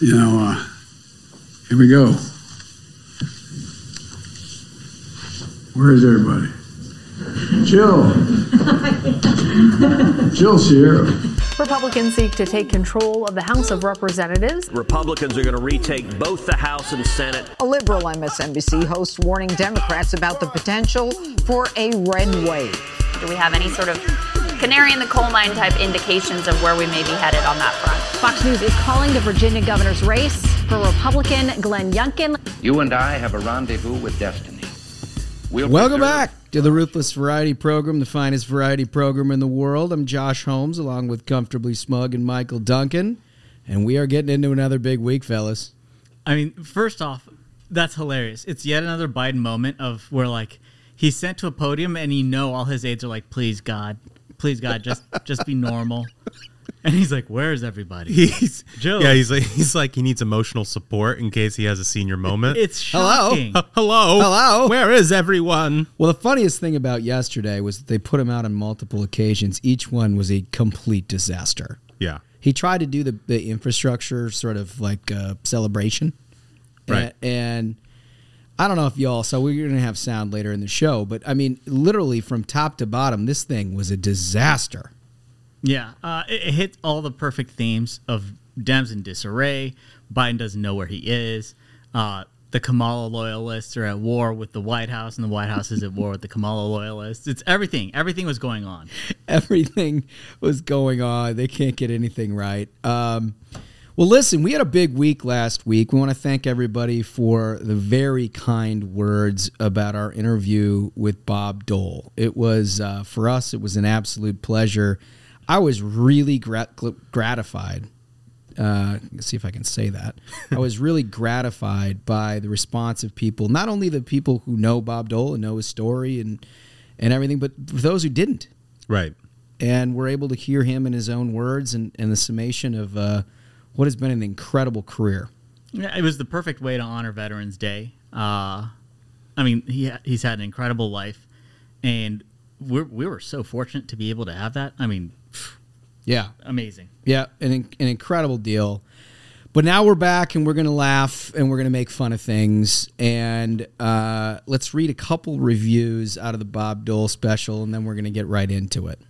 you know, uh, here we go. Where is everybody? Jill. Jill Sierra. Republicans seek to take control of the House of Representatives. Republicans are going to retake both the House and Senate. A liberal MSNBC host warning Democrats about the potential for a red wave. Do we have any sort of canary in the coal mine type indications of where we may be headed on that front? Fox News is calling the Virginia governor's race for Republican Glenn Youngkin. You and I have a rendezvous with destiny. We'll Welcome back to the Ruthless Variety Program, the finest variety program in the world. I'm Josh Holmes, along with Comfortably Smug and Michael Duncan, and we are getting into another big week, fellas. I mean, first off, that's hilarious. It's yet another Biden moment of where like he's sent to a podium and you know all his aides are like, "Please God, please God, just just be normal." And he's like, "Where's everybody?" He's Joe. Yeah, he's like he's like he needs emotional support in case he has a senior moment. It's shocking. Hello, hello, hello. Where is everyone? Well, the funniest thing about yesterday was they put him out on multiple occasions. Each one was a complete disaster. Yeah, he tried to do the the infrastructure sort of like uh, celebration, right? and, and I don't know if y'all so we're going to have sound later in the show, but I mean, literally from top to bottom, this thing was a disaster. Yeah, uh, it, it hit all the perfect themes of Dems in disarray. Biden doesn't know where he is. Uh, the Kamala loyalists are at war with the White House, and the White House is at war with the Kamala loyalists. It's everything. Everything was going on. Everything was going on. They can't get anything right. Um, well, listen, we had a big week last week. We want to thank everybody for the very kind words about our interview with Bob Dole. It was, uh, for us, it was an absolute pleasure I was really grat- gratified. Uh, see if I can say that. I was really gratified by the response of people, not only the people who know Bob Dole and know his story and and everything, but for those who didn't. Right. And we're able to hear him in his own words and, and the summation of uh, what has been an incredible career. Yeah, it was the perfect way to honor Veterans Day. Uh, I mean, he he's had an incredible life, and we're, we were so fortunate to be able to have that. I mean, yeah. Amazing. Yeah, an, an incredible deal. But now we're back and we're going to laugh and we're going to make fun of things. And uh, let's read a couple reviews out of the Bob Dole special and then we're going to get right into it.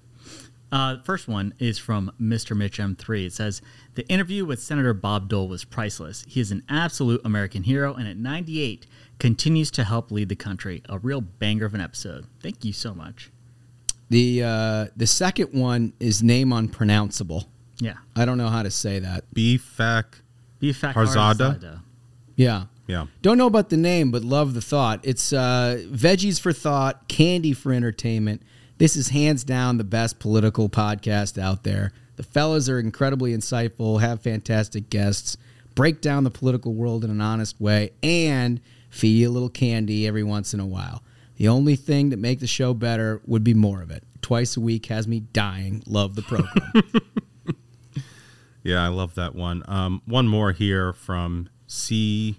Uh, first one is from Mr. Mitch M3. It says The interview with Senator Bob Dole was priceless. He is an absolute American hero and at 98 continues to help lead the country. A real banger of an episode. Thank you so much. The uh, the second one is name unpronounceable. Yeah, I don't know how to say that. Bifak. Bifak Harzada. Yeah. Yeah. Don't know about the name, but love the thought. It's uh, veggies for thought, candy for entertainment. This is hands down the best political podcast out there. The fellas are incredibly insightful, have fantastic guests, break down the political world in an honest way, and feed you a little candy every once in a while. The only thing that make the show better would be more of it. Twice a week has me dying. Love the program. yeah, I love that one. Um, one more here from C.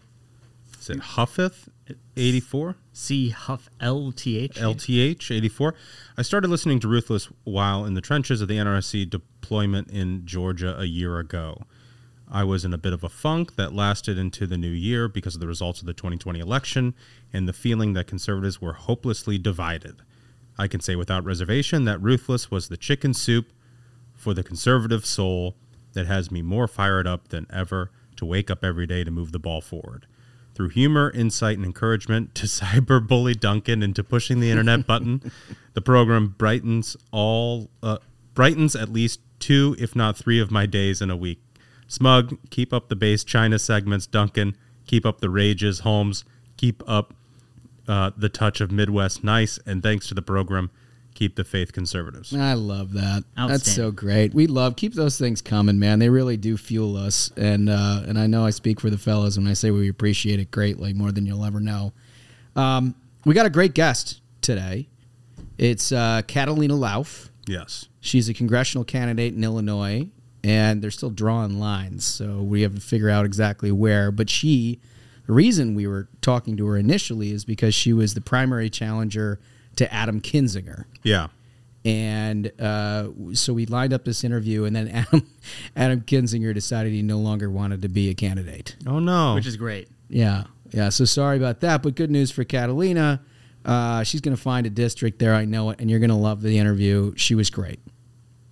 Is it Huffeth? 84? C. Huff LTH. LTH 84. I started listening to Ruthless while in the trenches of the NRSC deployment in Georgia a year ago. I was in a bit of a funk that lasted into the new year because of the results of the 2020 election and the feeling that conservatives were hopelessly divided. I can say without reservation that Ruthless was the chicken soup for the conservative soul that has me more fired up than ever to wake up every day to move the ball forward. Through humor, insight, and encouragement to cyberbully Duncan into pushing the internet button, the program brightens all uh, brightens at least two, if not three, of my days in a week. Smug, keep up the base China segments. Duncan, keep up the rages. Holmes, keep up uh, the touch of Midwest nice. And thanks to the program, keep the faith conservatives. I love that. That's so great. We love keep those things coming, man. They really do fuel us, and uh, and I know I speak for the fellas when I say we appreciate it greatly more than you'll ever know. Um, we got a great guest today. It's uh, Catalina Lauf. Yes, she's a congressional candidate in Illinois and they're still drawing lines. So we have to figure out exactly where. But she, the reason we were talking to her initially is because she was the primary challenger to Adam Kinzinger. Yeah. And uh, so we lined up this interview, and then Adam, Adam Kinzinger decided he no longer wanted to be a candidate. Oh no. which is great. Yeah, yeah. So sorry about that, but good news for Catalina. Uh, she's going to find a district there. I know it, and you're going to love the interview. She was great.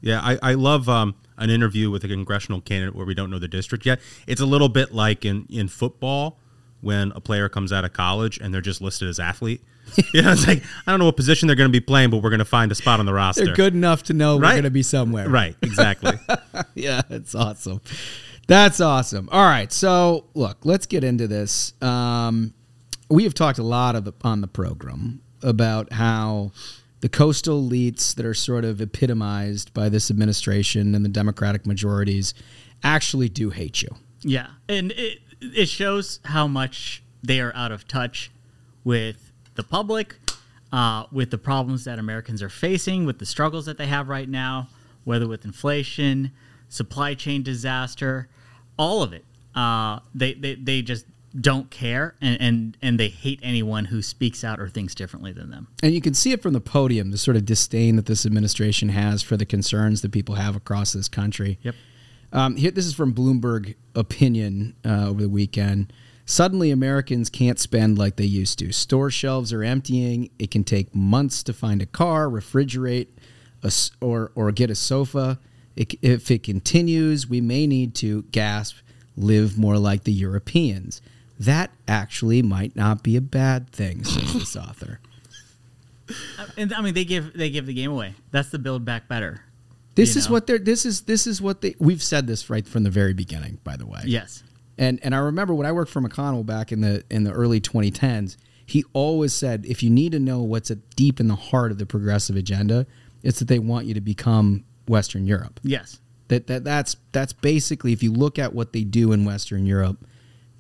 Yeah, I, I love um, an interview with a congressional candidate where we don't know the district yet. It's a little bit like in, in football when a player comes out of college and they're just listed as athlete. you know, it's like I don't know what position they're going to be playing, but we're going to find a spot on the roster. They're good enough to know we're going to be somewhere. Right, exactly. yeah, it's awesome. That's awesome. All right, so look, let's get into this. Um, we have talked a lot of the, on the program about how the coastal elites that are sort of epitomized by this administration and the Democratic majorities actually do hate you. Yeah, and it it shows how much they are out of touch with the public, uh, with the problems that Americans are facing, with the struggles that they have right now, whether with inflation, supply chain disaster, all of it. Uh, they, they they just don't care, and, and and they hate anyone who speaks out or thinks differently than them. And you can see it from the podium, the sort of disdain that this administration has for the concerns that people have across this country. Yep. Um, here, this is from Bloomberg Opinion uh, over the weekend. Suddenly, Americans can't spend like they used to. Store shelves are emptying. It can take months to find a car, refrigerate, a or or get a sofa. It, if it continues, we may need to gasp, live more like the Europeans. That actually might not be a bad thing, says this author. Uh, and I mean, they give they give the game away. That's the build back better. This is know? what they're. This is this is what they. We've said this right from the very beginning. By the way. Yes. And and I remember when I worked for McConnell back in the in the early 2010s, he always said if you need to know what's at deep in the heart of the progressive agenda, it's that they want you to become Western Europe. Yes. That that that's that's basically if you look at what they do in Western Europe,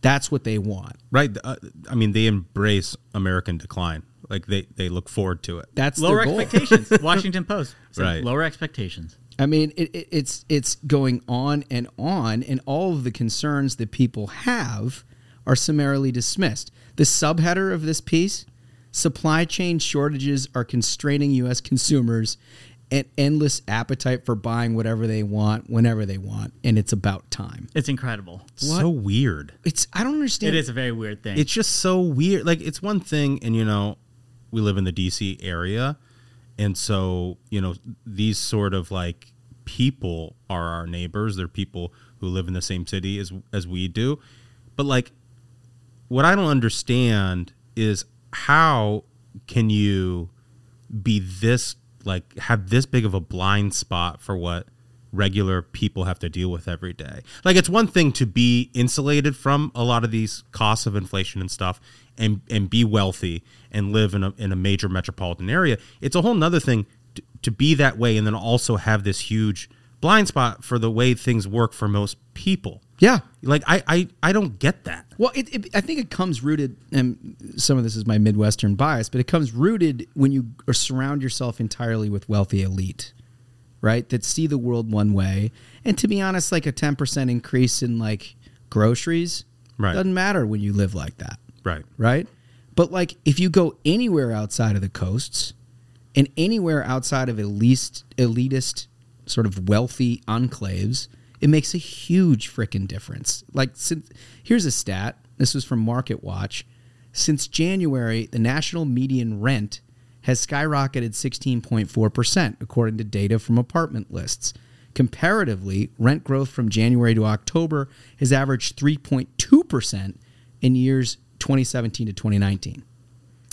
that's what they want. right. Uh, I mean, they embrace American decline. Like they, they look forward to it. That's Lower their goal. expectations. Washington Post. said Right. Lower expectations. I mean, it, it, it's it's going on and on, and all of the concerns that people have are summarily dismissed. The subheader of this piece: supply chain shortages are constraining U.S. consumers, and endless appetite for buying whatever they want, whenever they want, and it's about time. It's incredible. So weird. It's I don't understand. It is a very weird thing. It's just so weird. Like it's one thing, and you know, we live in the DC area, and so you know these sort of like people are our neighbors. They're people who live in the same city as as we do. But like, what I don't understand is how can you be this like have this big of a blind spot for what regular people have to deal with every day. Like it's one thing to be insulated from a lot of these costs of inflation and stuff and and be wealthy and live in a in a major metropolitan area. It's a whole nother thing to, to be that way and then also have this huge blind spot for the way things work for most people. yeah. Like I I, I don't get that. Well, it, it, I think it comes rooted, and some of this is my Midwestern bias, but it comes rooted when you surround yourself entirely with wealthy elite, right? That see the world one way. And to be honest, like a 10% increase in like groceries Right. doesn't matter when you live like that, Right. right? But like if you go anywhere outside of the coasts and anywhere outside of at least elitist, sort of wealthy enclaves, it makes a huge freaking difference. Like, since, here's a stat. This was from Market Watch. Since January, the national median rent has skyrocketed 16.4%, according to data from apartment lists. Comparatively, rent growth from January to October has averaged 3.2% in years 2017 to 2019.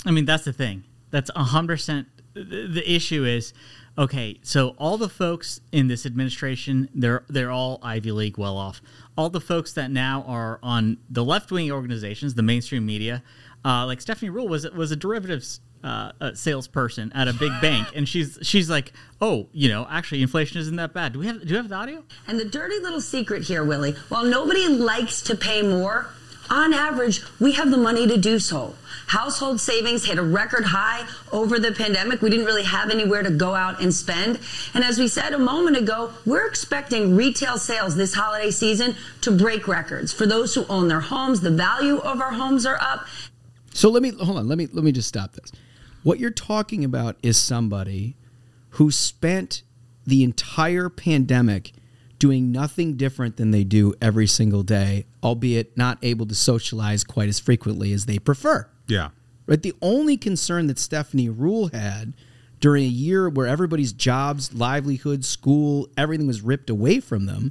I mean, that's the thing. That's a hundred percent. The the issue is, okay, so all the folks in this administration, they're they're all Ivy League well off. All the folks that now are on the left wing organizations, the mainstream media, uh, like Stephanie Ruhle was was a derivatives. Uh, a salesperson at a big bank, and she's she's like, oh, you know, actually, inflation isn't that bad. Do we have do you have the audio? And the dirty little secret here, Willie, while nobody likes to pay more, on average, we have the money to do so. Household savings hit a record high over the pandemic. We didn't really have anywhere to go out and spend. And as we said a moment ago, we're expecting retail sales this holiday season to break records. For those who own their homes, the value of our homes are up. So let me hold on. Let me let me just stop this. What you're talking about is somebody who spent the entire pandemic doing nothing different than they do every single day, albeit not able to socialize quite as frequently as they prefer. Yeah. Right? The only concern that Stephanie Ruhle had during a year where everybody's jobs, livelihood, school, everything was ripped away from them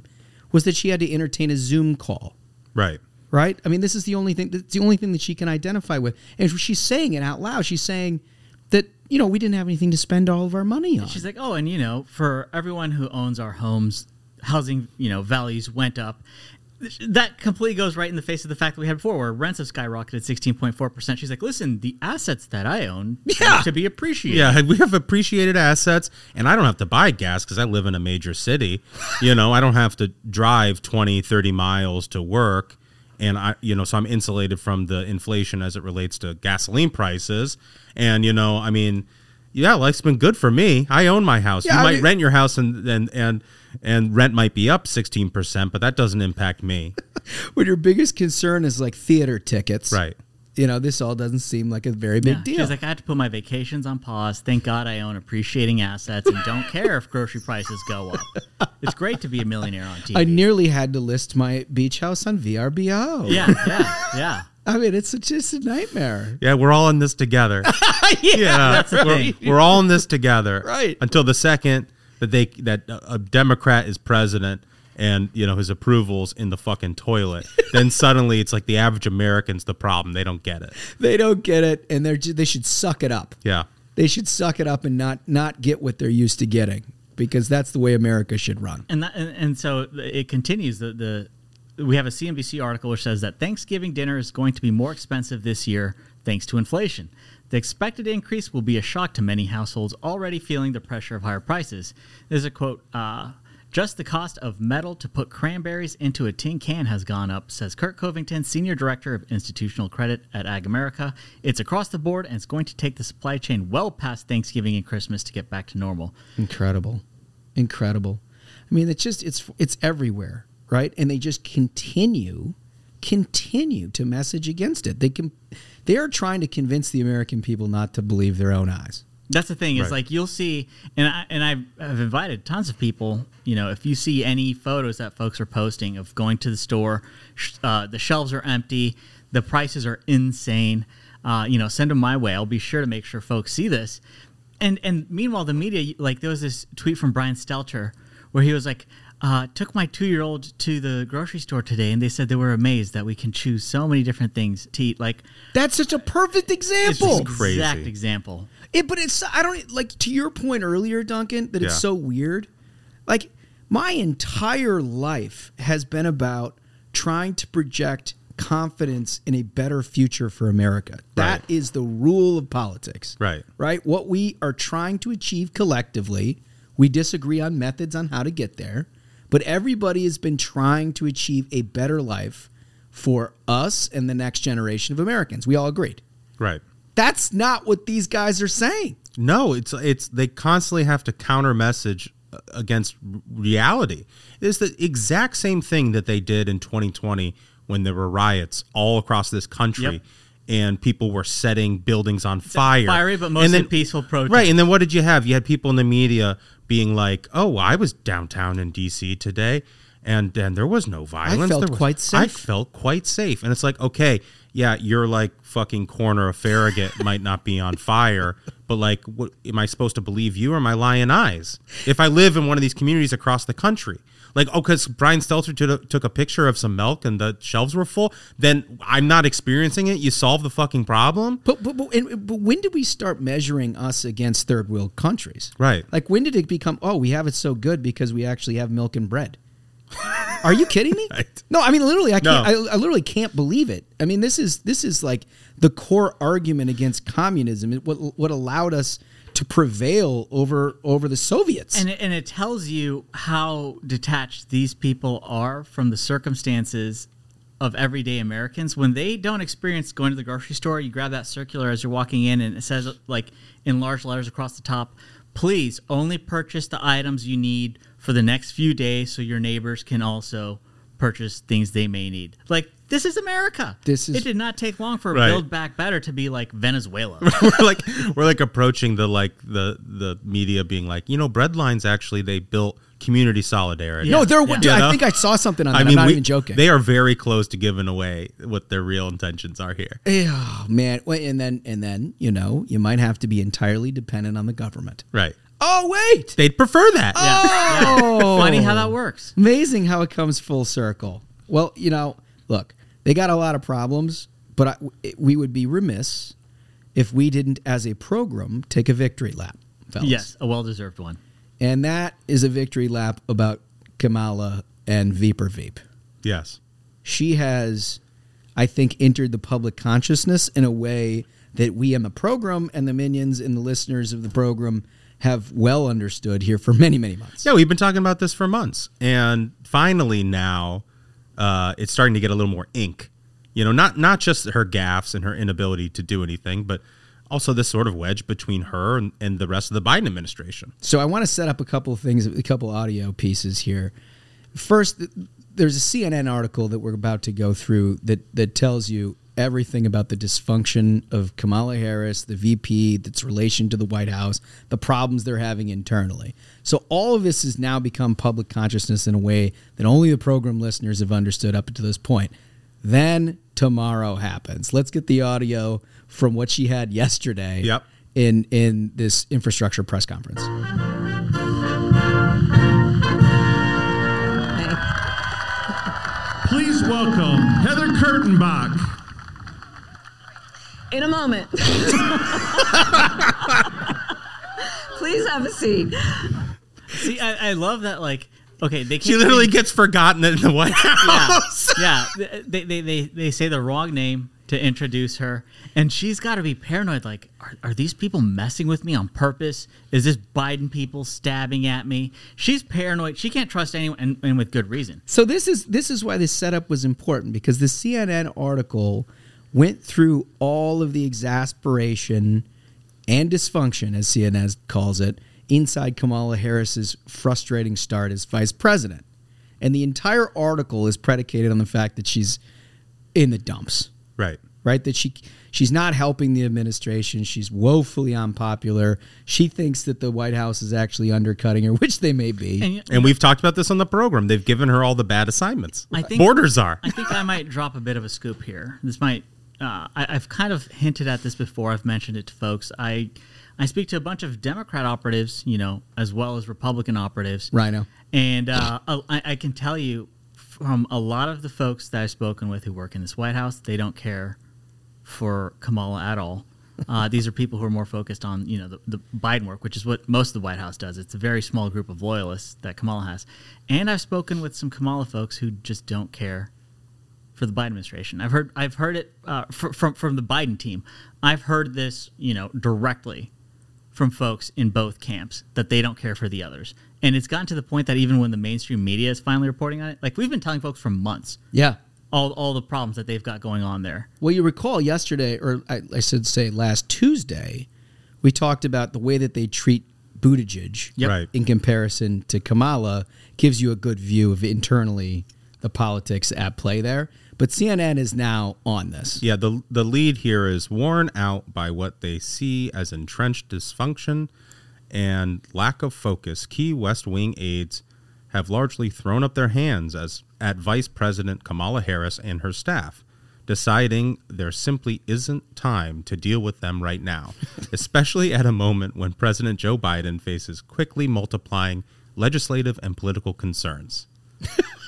was that she had to entertain a Zoom call. Right. Right? I mean, this is the only thing that's the only thing that she can identify with. And she's saying it out loud. She's saying you know, we didn't have anything to spend all of our money on. She's like, oh, and you know, for everyone who owns our homes, housing, you know, values went up. That completely goes right in the face of the fact that we had before, where rents have skyrocketed sixteen point four percent. She's like, "Listen, the assets that I own Yeah. to be appreciated." Yeah, we have appreciated assets, and I don't have to buy gas because I live in a major city. You know, I don't have to drive 20, 30 miles to work. And I, you know, so I'm insulated from the inflation as it relates to gasoline prices. And, you know, I mean, yeah, life's been good for me. I own my house. Yeah, you I might mean- rent your house and, and, and, and rent might be up 16%, but that doesn't impact me. when your biggest concern is like theater tickets. Right. You know, this all doesn't seem like a very big Yeah. deal. She's like, I had to put my vacations on pause. Thank God I own appreciating assets and don't care if grocery prices go up. It's great to be a millionaire on TV. I nearly had to list my beach house on VRBO. yeah, yeah, yeah. I mean, it's just a nightmare. Yeah, we're all in this together. yeah, that's the we're, thing. we're all in this together. Right. Until the second that they that a Democrat is president and you know his approvals in the fucking toilet, then suddenly it's like the average American's the problem. They don't get it. They don't get it, and they're they should suck it up. Yeah. They should suck it up and not not get what they're used to getting because that's the way America should run. and that, and, and so it continues the the we have a CNBC article which says that Thanksgiving dinner is going to be more expensive this year thanks to inflation. The expected increase will be a shock to many households already feeling the pressure of higher prices. There's a quote. Uh, just the cost of metal to put cranberries into a tin can has gone up, says Kurt Covington, Senior Director of Institutional Credit at Ag America. It's across the board and it's going to take the supply chain well past Thanksgiving and Christmas to get back to normal. Incredible, incredible. I mean, it's just it's it's everywhere, right? And they just continue, continue to message against it. They can, they are trying to convince the American people not to believe their own eyes. That's the thing is Right. like you'll see, and I and I've, I've invited tons of people. You know, if you see any photos that folks are posting of going to the store, sh- uh, the shelves are empty, the prices are insane. Uh, you know, send them my way. I'll be sure to make sure folks see this. And and meanwhile, the media like there was this tweet from Brian Stelter where he was like. Uh, took my two-year-old to the grocery store today, and they said they were amazed that we can choose so many different things to eat. Like That's such a perfect it's example. just Crazy. exact example. It, but it's I don't like to your point earlier, Duncan, that it's Yeah. so weird. Like my entire life has been about trying to project confidence in a better future for America. That is Right. the rule of politics. Right. Right? What we are trying to achieve collectively, we disagree on methods on how to get there, but everybody has been trying to achieve a better life for us and the next generation of Americans. We all agreed. Right. That's not what these guys are saying. No, it's it's they constantly have to counter message uh, against reality. It's the exact same thing that they did in 2020 when there were riots all across this country. Yep. And people were setting buildings on fire. fiery but And mostly peaceful protest. Right. And then what did you have? You had people in the media being like, oh, I was downtown in D.C. today. And, and there was no violence. I felt was- quite safe. I felt quite safe. And it's like, okay, yeah, you're like fucking corner of Farragut might not be on fire, but like, what am I supposed to believe you or my lying eyes? If I live in one of these communities across the country, like, oh, because Brian Stelter took a, took a picture of some milk and the shelves were full, then I'm not experiencing it. You solve the fucking problem. But but but, and, but when did we start measuring us against third world countries? Right. Like when did it become? Oh, we have it so good because we actually have milk and bread. Are you kidding me? Right. No, I mean literally, I can't. No. I, I literally can't believe it. I mean, this is this is like the core argument against communism. It, what what allowed us to prevail over over the Soviets? And it, and it tells you how detached these people are from the circumstances of everyday Americans. When they don't experience going to the grocery store, you grab that circular as you're walking in, and it says like in large letters across the top, "Please only purchase the items you need for the next few days, so your neighbors can also purchase things they may need. Like this is America. This is- it did not take long for Right. Build Back Better to be like Venezuela. we're like we're like approaching the like the the media being like you know breadlines actually they built community solidarity No, they're. Yeah. dude, I think I saw something on that. I am not we- even joking. they are very close to giving away what their real intentions are here eh, oh man, Well, and then and then you know you might have to be entirely dependent on the government. right Oh wait, they'd prefer that oh, Funny how that oh. works. Amazing how it comes full circle. Well, you know, look, they got a lot of problems, but I, we would be remiss if we didn't, as a program, take a victory lap, fellas. Yes, a well-deserved one. And that is a victory lap about Kamala and Veeper Veep. yes She has, I think, entered the public consciousness in a way that we in the program and the minions and the listeners of the program have well understood here for many, many months. yeah we've been talking about this for months and finally now uh, it's starting to get a little more ink you know not not just her gaffes and her inability to do anything but also this sort of wedge between her and, and the rest of the biden administration So I want to set up a couple of things, a couple audio pieces here. First, there's a CNN article that we're about to go through that that tells you everything about the dysfunction of Kamala Harris, the VP, that's relation to the White House, the problems they're having internally. So all of this has now become public consciousness in a way that only the program listeners have understood up to this point. Then tomorrow happens. Let's get the audio from what she had yesterday Yep. in in this infrastructure press conference. Please welcome Heather Kurtenbach. In a moment. Please have a seat. See, I, I love that. Like, okay, they she can't literally name- gets forgotten in the white house yeah, yeah. They, they, they, they say the wrong name to introduce her, and she's got to be paranoid. Like, are, are these people messing with me on purpose? Is this Biden people stabbing at me? She's paranoid. She can't trust anyone, and, and with good reason. So this is this is why this setup was important because the CNN article went through all of the exasperation and dysfunction, as CNN calls it, inside Kamala Harris's frustrating start as vice president. And the entire article is predicated on the fact that she's in the dumps. right right? That she she's not helping the administration. She's woefully unpopular. She thinks that the White House is actually undercutting her, which they may be. And, And we've talked about this on the program. They've given her all the bad assignments. I think Borders are. I think I might drop a bit of a scoop here. This might. Uh, I, I've kind of hinted at this before. I've mentioned it to folks. I I speak to a bunch of Democrat operatives, you know, as well as Republican operatives. Rhino. And uh, I, I can tell you from a lot of the folks that I've spoken with who work in this White House, they don't care for Kamala at all. Uh, these are people who are more focused on, you know, the, the Biden work, which is what most of the White House does. It's a very small group of loyalists that Kamala has. And I've spoken with some Kamala folks who just don't care for the Biden administration. I've heard I've heard it uh, fr- from from the Biden team. I've heard this, you know, directly from folks in both camps that they don't care for the others. And it's gotten to the point that even when the mainstream media is finally reporting on it, like we've been telling folks for months Yeah. all all the problems that they've got going on there. Well, you recall yesterday, or I, I should say last Tuesday, we talked about the way that they treat Buttigieg Yep. Right. in comparison to Kamala gives you a good view of internally the politics at play there. But CNN is now on this. Yeah, the the lead here is worn out by what they see as entrenched dysfunction and lack of focus. Key West Wing aides have largely thrown up their hands as at Vice President Kamala Harris and her staff, deciding there simply isn't time to deal with them right now, especially at a moment when President Joe Biden faces quickly multiplying legislative and political concerns.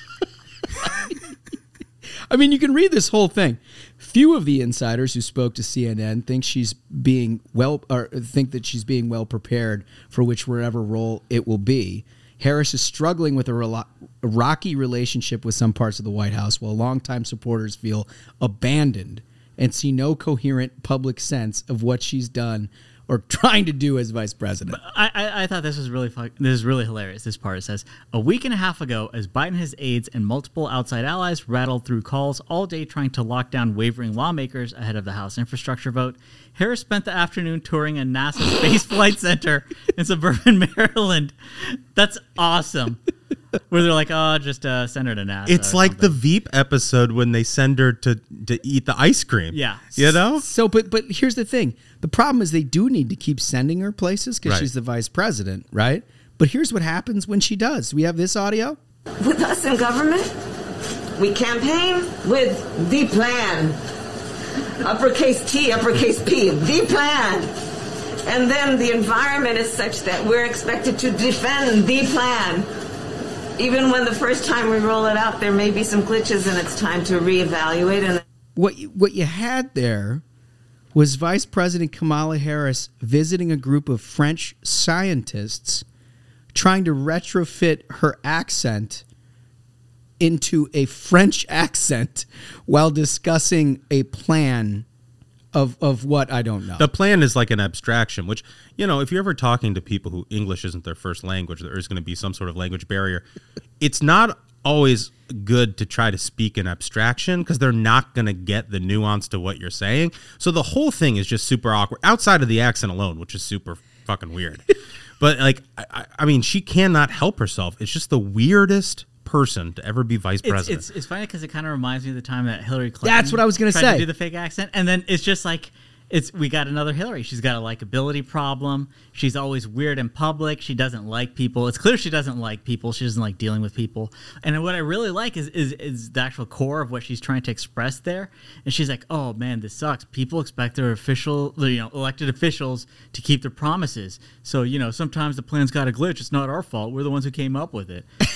I mean, you can read this whole thing. Few of the insiders who spoke to CNN think she's being well, or think that she's being well prepared for which wherever role it will be. Harris is struggling with a, rocky relationship with some parts of the White House, while longtime supporters feel abandoned and see no coherent public sense of what she's done or trying to do as vice president. I, I, I thought this was really fun. This is really hilarious. This part says a week and a half ago, as Biden, his aides, and multiple outside allies rattled through calls all day trying to lock down wavering lawmakers ahead of the House infrastructure vote, Harris spent the afternoon touring a NASA Space Flight Center in suburban Maryland. That's awesome. Where they're like, oh, just uh, send her to NASA. It's like something. the Veep episode when they send her to to eat the ice cream. Yeah. you know. So, but but here's the thing: the problem is they do need to keep sending her places because Right. she's the vice president, right? But here's what happens when she does. We have this audio. With us in government, we campaign with the plan. Uppercase T, uppercase P, the plan. And then the environment is such that we're expected to defend the plan. Even when the first time we roll it out, there may be some glitches and it's time to reevaluate. And What you, what you had there was Vice President Kamala Harris visiting a group of French scientists trying to retrofit her accent into a French accent while discussing a plan of of what I don't know. The plan is like an abstraction, which, you know, if you're ever talking to people who English isn't their first language, there is going to be some sort of language barrier. It's not always good to try to speak in abstraction because they're not going to get the nuance to what you're saying. So the whole thing is just super awkward outside of the accent alone, which is super fucking weird. but like, I, I- I mean, she cannot help herself. It's just the weirdest person to ever be vice president. it's, it's funny because it kind of reminds me of the time that Hillary Clinton. That's what I was gonna say. To do the fake accent, and then it's just like it's we got another Hillary. She's got a likability problem. She's always weird in public. She doesn't like people. It's clear she doesn't like people. She doesn't like dealing with people. And what I really like is is is the actual core of what she's trying to express there. And she's like, "Oh man, this sucks. People expect their official, you know, elected officials to keep their promises. So you know, sometimes the plan's got a glitch. It's not our fault. We're the ones who came up with it."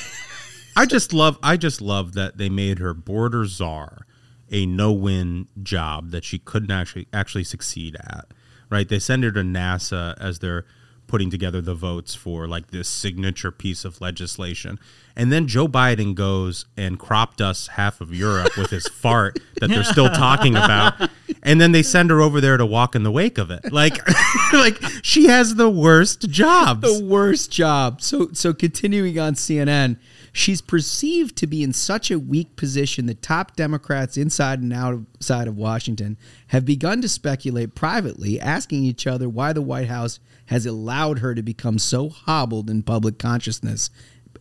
I just love I just love that they made her border czar a no-win job that she couldn't actually actually succeed at. Right? They send her to NASA as they're putting together the votes for like this signature piece of legislation. And then Joe Biden goes and crop dusts half of Europe with his fart that they're still talking about. And then they send her over there to walk in the wake of it. Like like she has the worst jobs. the worst job. So so continuing on CNN, she's perceived to be in such a weak position that top Democrats inside and outside of Washington have begun to speculate privately, asking each other why the White House has allowed her to become so hobbled in public consciousness,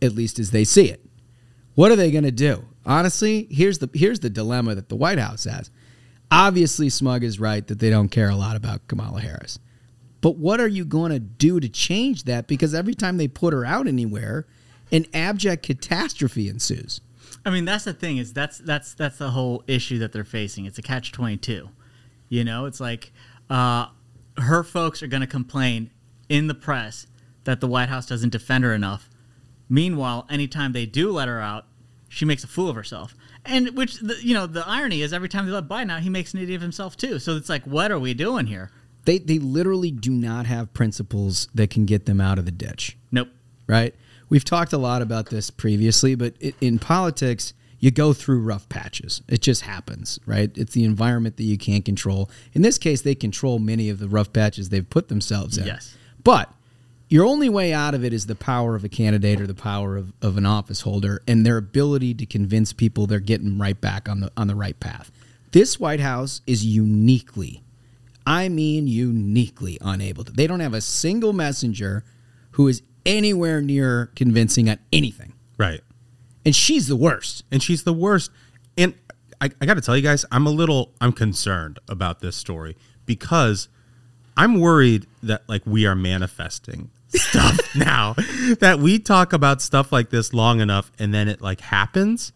at least as they see it. What are they going to do? Honestly, here's the here's the dilemma that the White House has. Obviously, Smug is right that they don't care a lot about Kamala Harris. But what are you going to do to change that? Because every time they put her out anywhere, an abject catastrophe ensues. I mean, that's the thing is that's that's that's the whole issue that they're facing. It's a catch twenty two. You know, it's like uh, her folks are going to complain in the press that the White House doesn't defend her enough. Meanwhile, anytime they do let her out, she makes a fool of herself. And which the, you know, the irony is every time they let Biden out, he makes an idiot of himself too. So it's like, what are we doing here? They they literally do not have principles that can get them out of the ditch. Nope. Right? We've talked a lot about this previously, but i in politics, you go through rough patches. It just happens, right? It's the environment that you can't control. In this case, they control many of the rough patches they've put themselves in. Yes. But your only way out of it is the power of a candidate or the power of, of an office holder and their ability to convince people they're getting right back on the on the right path. This White House is uniquely, I mean uniquely unable to. They don't have a single messenger who is anywhere near convincing on anything. Right. And she's the worst. and she's the worst. And I, I got to tell you guys, I'm a little, I'm concerned about this story because I'm worried that like we are manifesting stuff now that we talk about stuff like this long enough and then it like happens.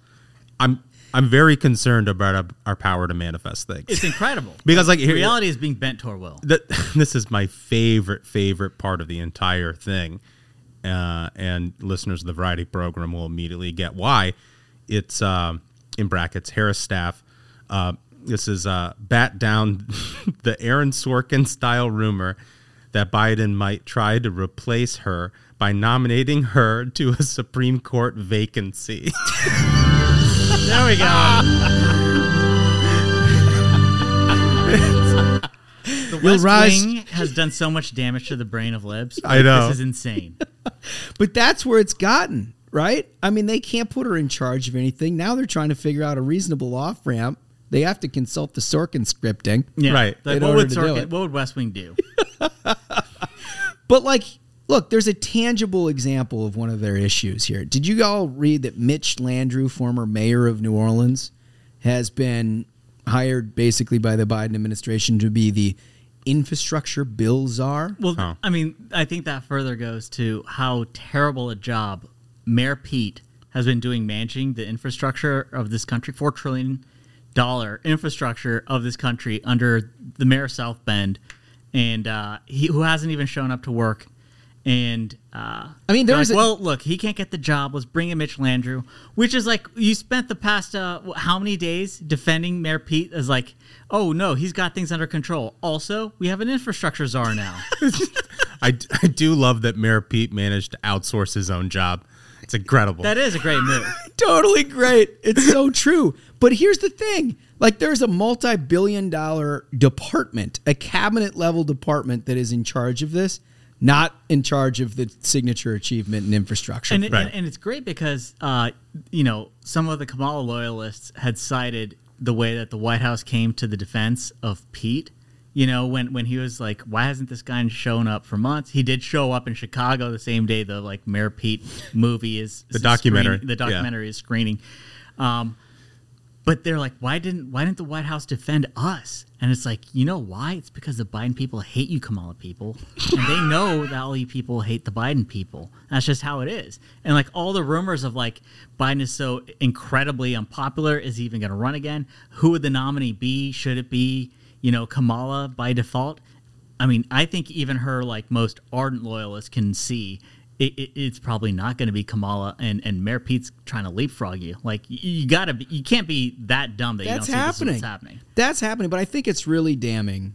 I'm, I'm very concerned about our, our power to manifest things. It's incredible Because, like, here- reality is being bent toward will. that this is my favorite favorite part of the entire thing uh, and listeners of the variety program will immediately get why. It's um, in brackets harris staff. Uh, this is uh, bat down the aaron sorkin style rumor that biden might try to replace her by nominating her to a supreme court vacancy. There we go. West rise- Wing has done so much damage to the brain of libs. I know. This is insane. But that's where it's gotten, right? I mean, they can't put her in charge of anything. Now they're trying to figure out a reasonable off ramp. They have to consult the Sorkin scripting. Yeah. Right. Like, what would Sorkin, what would West Wing do? But like look, there's a tangible example of one of their issues here. Did you all read that Mitch Landrieu, former mayor of New Orleans, has been hired basically by the Biden administration to be the infrastructure bills are. Well, I mean, I think that further goes to how terrible a job Mayor Pete has been doing managing the infrastructure of this country, four trillion dollar infrastructure of this country under the mayor of South Bend, and uh, he who hasn't even shown up to work. And uh, I mean, they're there's like, a- well, look, he can't get the job. Let's bring in Mitch Landrieu, which is like you spent the past uh, how many days defending Mayor Pete as like, oh no, he's got things under control. Also, we have an infrastructure czar now. I, I do love that Mayor Pete managed to outsource his own job. It's incredible. that is a great move. totally great. It's so true. But here's the thing like, there's a multi billion dollar department, a cabinet level department that is in charge of this, not in charge of the signature achievement and infrastructure. and, and, and it's great because uh, you know some of the Kamala loyalists had cited the way that the White House came to the defense of Pete. You know, when when he was like, "Why hasn't this guy shown up for months?" He did show up in Chicago the same day the like Mayor Pete movie is The is documentary, screening- the yeah. documentary is screening. Um, but they're like, why didn't why didn't the White House defend us? And it's like, you know why? It's because the Biden people hate you, Kamala people, and they know that all you people hate the Biden people. That's just how it is. And like all the rumors of like Biden is so incredibly unpopular, is he even going to run again? Who would the nominee be? Should it be you know Kamala by default? I mean, I think even her like most ardent loyalists can see it, it, it's probably not going to be Kamala and and Mayor Pete's trying to leapfrog you. Like you, gotta be, you can't be that dumb that That's you don't see happening. this happening. That's happening, but I think it's really damning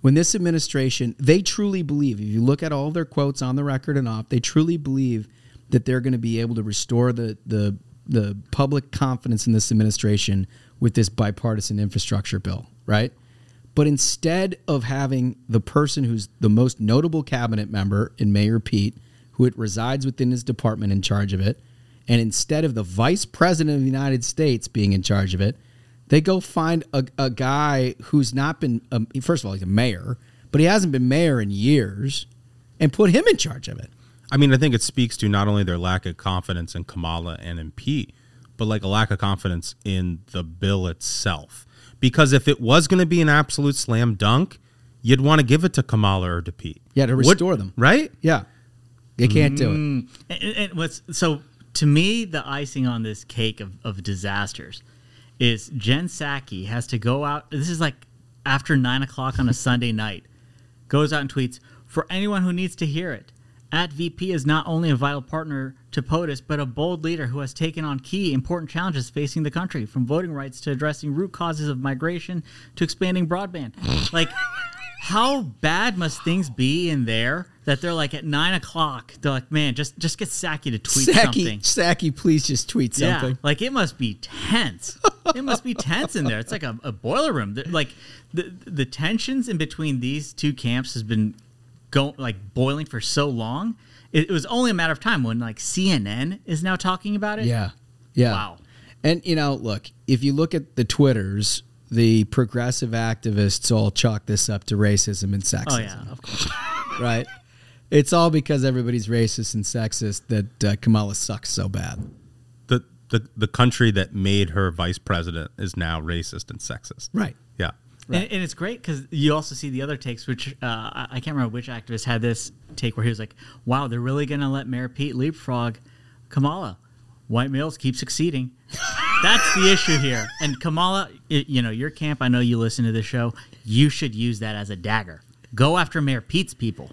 when this administration they truly believe. If you look at all their quotes on the record and off, they truly believe that they're going to be able to restore the the the public confidence in this administration with this bipartisan infrastructure bill, right? But instead of having the person who's the most notable cabinet member in Mayor Pete, who it resides within his department in charge of it, and instead of the vice president of the United States being in charge of it, they go find a, a guy who's not been, um, first of all, he's a mayor, but he hasn't been mayor in years, and put him in charge of it. I mean, I think it speaks to not only their lack of confidence in Kamala and in Pete, but like a lack of confidence in the bill itself. Because if it was going to be an absolute slam dunk, you'd want to give it to Kamala or to Pete. Yeah, to restore them. Right? Yeah. They can't do it. Mm. And, and what's so to me the icing on this cake of, of disasters is Jen Psaki has to go out. This is like after nine o'clock on a Sunday night. Goes out and tweets for anyone who needs to hear it. At VP is not only a vital partner to POTUS, but a bold leader who has taken on key important challenges facing the country, from voting rights to addressing root causes of migration to expanding broadband. Like, how bad must things be in there that they're like at nine o'clock? They're like, man, just just get Psaki to tweet Psaki, something. Psaki, please just tweet something. Yeah, like it must be tense. it must be tense in there. It's like a, a boiler room. Like the the tensions in between these two camps has been going like boiling for so long. It, it was only a matter of time when like CNN is now talking about it. Yeah. Yeah. Wow. And you know, look, if you look at the Twitters, the progressive activists all chalk this up to racism and sexism. Oh yeah, of course. Right? It's all because everybody's racist and sexist that uh, Kamala sucks so bad. The, the, the country that made her vice president is now racist and sexist. Right. Yeah. And, and it's great because you also see the other takes, which uh, I I can't remember which activist had this take where he was like, "Wow, they're really going to let Mayor Pete leapfrog Kamala. White males keep succeeding. That's the issue here." And Kamala, you know, your camp. I know you listen to the show. You should use that as a dagger. Go after Mayor Pete's people.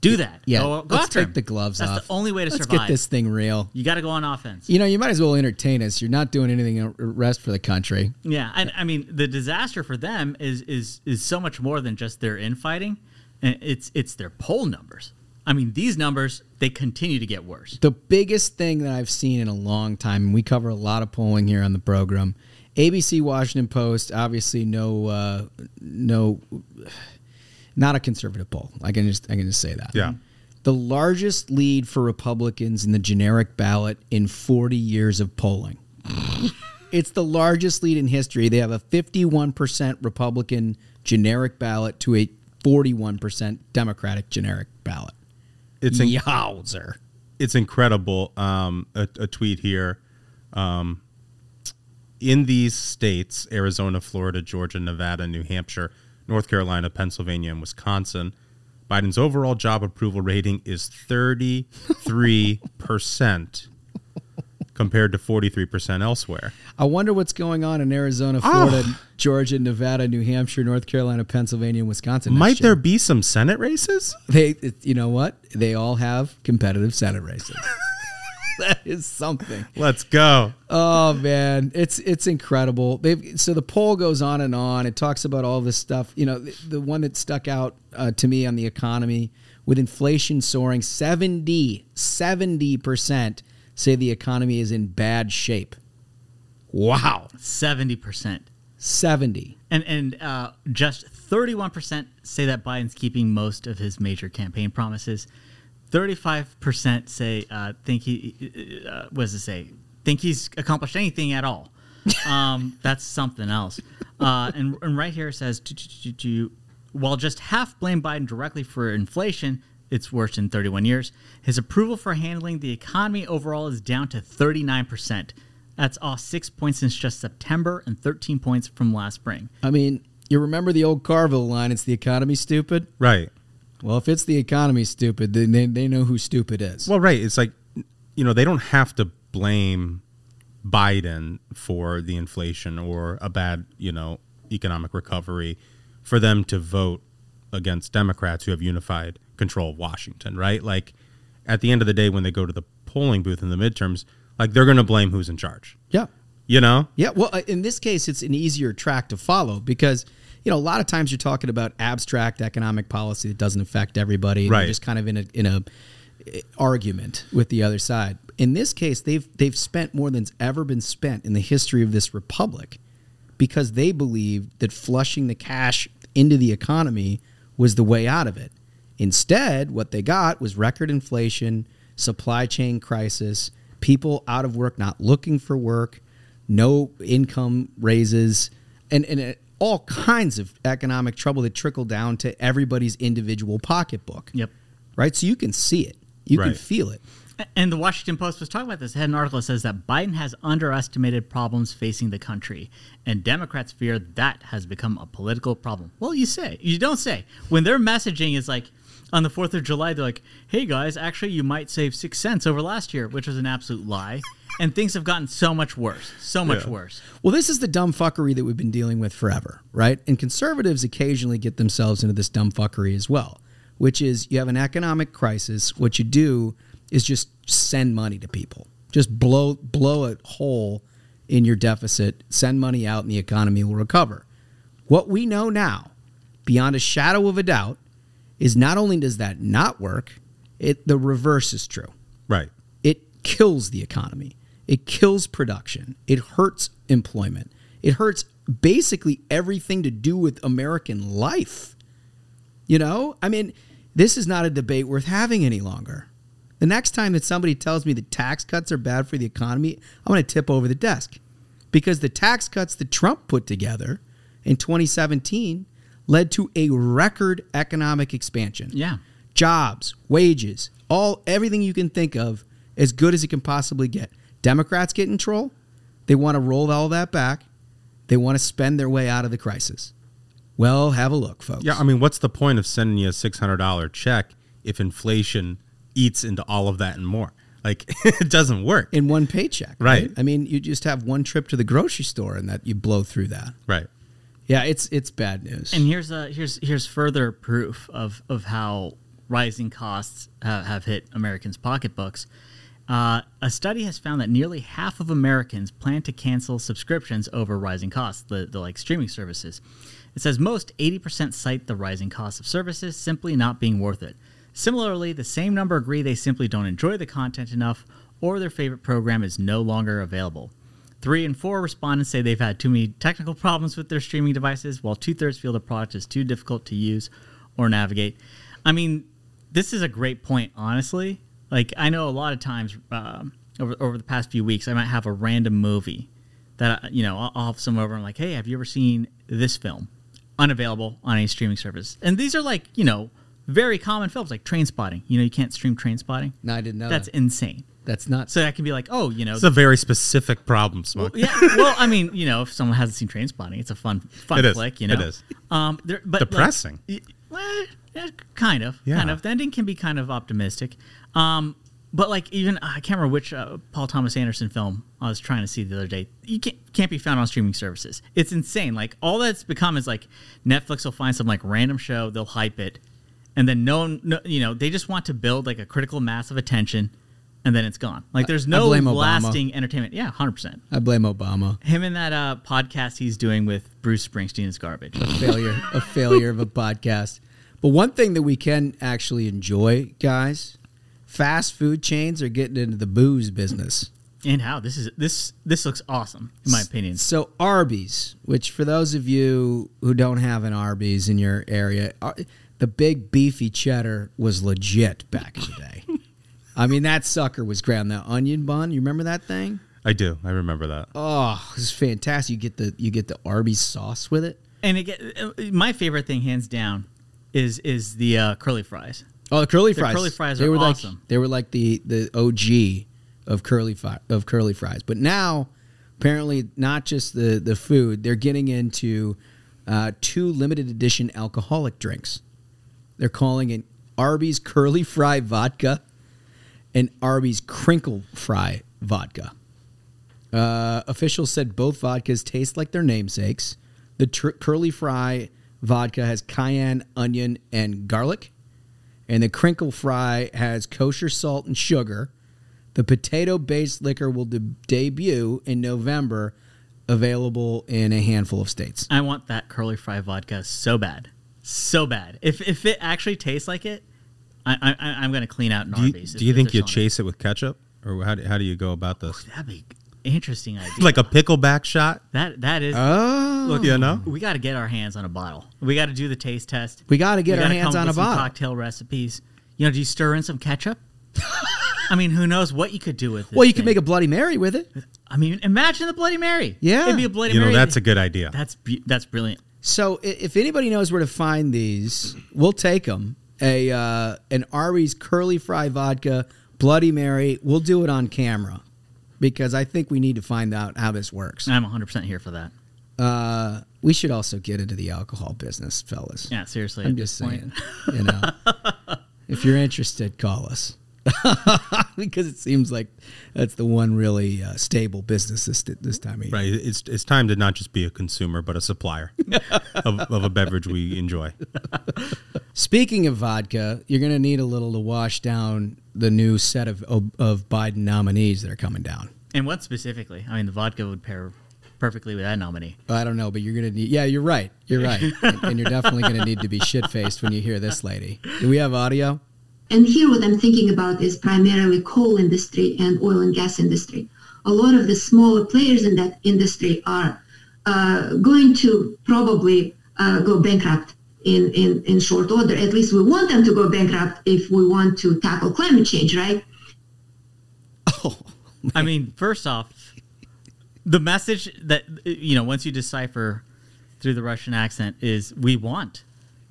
Do that. Yeah. Go, go let's after take him. the gloves That's off. the only way to let's survive. get this thing real. You got to go on offense. You know, you might as well entertain us. You're not doing anything rest for the country. Yeah, and I mean the disaster for them is is is so much more than just their infighting. It's it's their poll numbers. I mean, these numbers they continue to get worse. The biggest thing that I've seen in a long time, and we cover a lot of polling here on the program. ABC, Washington Post, obviously no, uh, no, not a conservative poll. I can just I can just say that. Yeah. The largest lead for Republicans in the generic ballot in 40 years of polling. it's the largest lead in history. They have a 51% Republican generic ballot to a 41% Democratic generic ballot. It's in- Yowzer. it's incredible. Um, a, a tweet here. Um, in these states, Arizona, Florida, Georgia, Nevada, New Hampshire, North Carolina, Pennsylvania, and Wisconsin, Biden's overall job approval rating is 33% compared to 43% elsewhere. I wonder what's going on in Arizona, Florida, Georgia, Nevada, New Hampshire, North Carolina, Pennsylvania, and Wisconsin. Might year. there be some Senate races? They, it- you know what? They all have competitive Senate races. that is something. Let's go. Oh man, it's it's incredible. They've so the poll goes on and on. It talks about all this stuff. You know, the, the one that stuck out uh, to me on the economy with inflation soaring 70 70 percent say the economy is in bad shape. Wow, Seventy percent. seventy. And and uh, just thirty one percent say that Biden's keeping most of his major campaign promises. Thirty five percent say uh, think he uh, what does it say? Think he's accomplished anything at all. Um, that's something else. Uh, and and right here it says while just half blame Biden directly for inflation, it's worse in 31 years. His approval for handling the economy overall is down to 39 percent. That's off six points since just September and 13 points from last spring. I mean, you remember the old Carville line? It's the economy stupid. Right. Well, if it's the economy stupid, then they, they know who stupid is. Well, right. It's like, you know, they don't have to blame Biden for the inflation or a bad, you know, economic recovery for them to vote against Democrats who have unified control of Washington, right? Like, at the end of the day, when they go to the polling booth in the midterms, like, they're going to blame who's in charge, yeah. you know? Yeah, well, uh, in this case, it's an easier track to follow because you know a lot of times you're talking about abstract economic policy that doesn't affect everybody. you're Right. just kind of in a in a uh, argument with the other side. In this case, they've they've spent more than's ever been spent in the history of this republic because they believed that flushing the cash into the economy was the way out of it. Instead, what they got was record inflation, supply chain crisis, people out of work not looking for work, no income raises, and, and uh, all kinds of economic trouble that trickle down to everybody's individual pocketbook. Yep. Right? So you can see it, you can feel it. And the Washington Post was talking about this. It had an article that says that Biden has underestimated problems facing the country, and Democrats fear that has become a political problem. Well, you say. You don't say. When their messaging is like, on the 4th of July, they're like, hey guys, actually, you might save six cents over last year, which was an absolute lie. and things have gotten so much worse. So much Yeah. worse. Well, this is the dumb fuckery that we've been dealing with forever, right? And conservatives occasionally get themselves into this dumb fuckery as well, which is you have an economic crisis. What you do is just send money to people, just blow blow a hole in your deficit, send money out, and the economy will recover. What we know now, beyond a shadow of a doubt, is not only does that not work, it the reverse is true Right. it kills the economy. It kills production. It hurts employment. It hurts basically everything to do with American life. You know, I mean, this is not a debate worth having any longer. The next time that somebody tells me that tax cuts are bad for the economy, I'm going to tip over the desk because the tax cuts that Trump put together in 2017 led to a record economic expansion Yeah. jobs, wages, all everything you can think of as good as it can possibly get. Democrats get in control. They want to roll all that back. They want to spend their way out of the crisis. Well, have a look, folks. Yeah, I mean, what's the point of sending you a six hundred dollar check if inflation eats into all of that and more? Like, it doesn't work. in one paycheck, Right. I mean, you just have one trip to the grocery store and that you blow through that. Right. Yeah, it's it's bad news. And here's uh, here's here's further proof of of how rising costs have, have hit Americans' pocketbooks. Uh, a study has found that nearly half of Americans plan to cancel subscriptions over rising costs, the, the like streaming services. It says most 80% cite the rising cost of services simply not being worth it. Similarly, the same number agree they simply don't enjoy the content enough or their favorite program is no longer available. Three and four respondents say they've had too many technical problems with their streaming devices, while two thirds feel the product is too difficult to use or navigate. I mean, this is a great point, honestly. Like, I know a lot of times um, over, over the past few weeks, I might have a random movie that, you know, I'll, I'll have someone over and like, hey, have you ever seen this film? Unavailable on any streaming service. And these are like, you know, very common films like Trainspotting. You know, you can't stream Trainspotting. No, I didn't know. That. That's that. insane. That's not. So that can be like, oh, you know, It's a very specific problem, Smoke. yeah. Well, I mean, you know, if someone hasn't seen Trainspotting, it's a fun, fun It is. flick. You know, It is. Um, there, but Depressing. y- well, yeah, kind of, Yeah. kind of. The ending can be kind of optimistic. Um, but like even I can't remember which uh, Paul Thomas Anderson film I was trying to see the other day. You can't can't be found on streaming services. It's insane. Like all that's become is like Netflix will find some like random show, they'll hype it, and then no, no you know, they just want to build like a critical mass of attention, and then it's gone. Like there's no blame Obama. entertainment. Yeah, hundred percent. I blame Obama. Him and that uh, podcast he's doing with Bruce Springsteen is garbage. A failure, a failure of a podcast. But one thing that we can actually enjoy, guys, fast food chains are getting into the booze business. And how this is this this looks awesome in my opinion. So Arby's, which for those of you who don't have an Arby's in your area, the big beefy cheddar was legit back in the day. I mean, that sucker was ground. That onion bun, you remember that thing? I do. I remember that. Oh, it was fantastic. You get the you get the Arby's sauce with it. And it get, uh, my favorite thing, hands down, is is the uh, curly fries. Oh, the curly The fries. curly fries they are were awesome. Like, they were like the the OG of curly fi- of curly fries. But now, apparently, not just the the food. They're getting into uh, two limited edition alcoholic drinks. They're calling it Arby's Curly Fry Vodka and Arby's Crinkle Fry Vodka. Uh, officials said both vodkas taste like their namesakes. The tr- Curly Fry vodka has cayenne, onion, and garlic, and the Crinkle Fry has kosher salt and sugar. The potato-based liquor will de- debut in November, available in a handful of states. I want that curly fry vodka so bad, so bad. If if it actually tastes like it, I, I I'm gonna clean out an Do you, do you think you selling it. chase it with ketchup, or how do, how do you go about this? That'd be interesting idea. Like a pickleback shot? that that is. Oh, Look, You know? we got to get our hands on a bottle. We got to do the taste test. We gotta get We our hands on a some bottle. Cocktail recipes. You know, do you stir in some ketchup? I mean, who knows what you could do with it? well, you can make a Bloody Mary with it. I mean, imagine the Bloody Mary. Yeah. it'd be a Bloody You know, that's a good idea. That's that's brilliant. So if anybody knows where to find these, we'll take them. A uh, an Arby's curly fry vodka, Bloody Mary. We'll do it on camera because I think we need to find out how this works. I'm 100 percent here for that. Uh, we should also get into the alcohol business, fellas. Yeah, seriously. I'm just saying. You know, if you're interested, call us because it seems like that's the one really uh, stable business this this time of year. Right. It's it's time to not just be a consumer, but a supplier of, of a beverage we enjoy. Speaking of vodka, you're going to need a little to wash down the new set of, of of Biden nominees that are coming down. And what specifically? I mean, the vodka would pair perfectly with that nominee. I don't know, but you're going to need. Yeah, you're right. You're right, and, and you're definitely going to need to be shit faced when you hear this lady. Do we have audio? And here what I'm thinking about is primarily coal industry and oil and gas industry. A lot of the smaller players in that industry are uh, going to probably uh, go bankrupt in, in, in short order. At least we want them to go bankrupt if we want to tackle climate change, right? Oh, I mean, first off, the message that you know once you decipher through the Russian accent is we want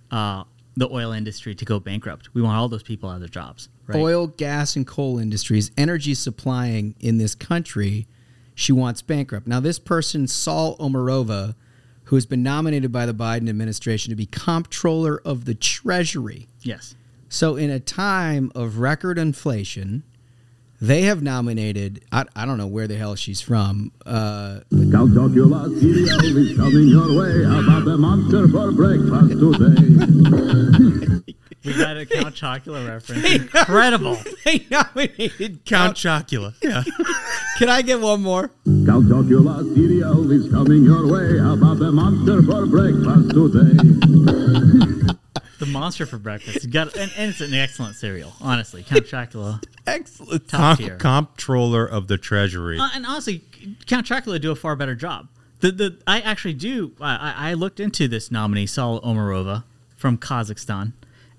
uh, the oil industry to go bankrupt. We want all those people out of their jobs. Right? Oil, gas, and coal industries, energy supplying in this country, she wants bankrupt. Now, this person, Saule Omarova, who has been nominated by the Biden administration to be comptroller of the Treasury. Yes. So, in a time of record inflation, they have nominated, I, I don't know where the hell she's from. Uh, Calcula cereal is coming your way. About the monster for breakfast today? We got a Count Chocula reference. Incredible. they nominated Count Chocula. Yeah. Can I get one more? Calcula cereal is coming your way. About the monster for breakfast today? The monster for breakfast. You got and, and it's an excellent cereal. Honestly, Count Chocula. Excellent. Top Comp- tier. comptroller of the Treasury. Uh, and honestly, Count Chocula do a far better job. The the I actually do. I, I looked into this nominee Saule Omarova from Kazakhstan,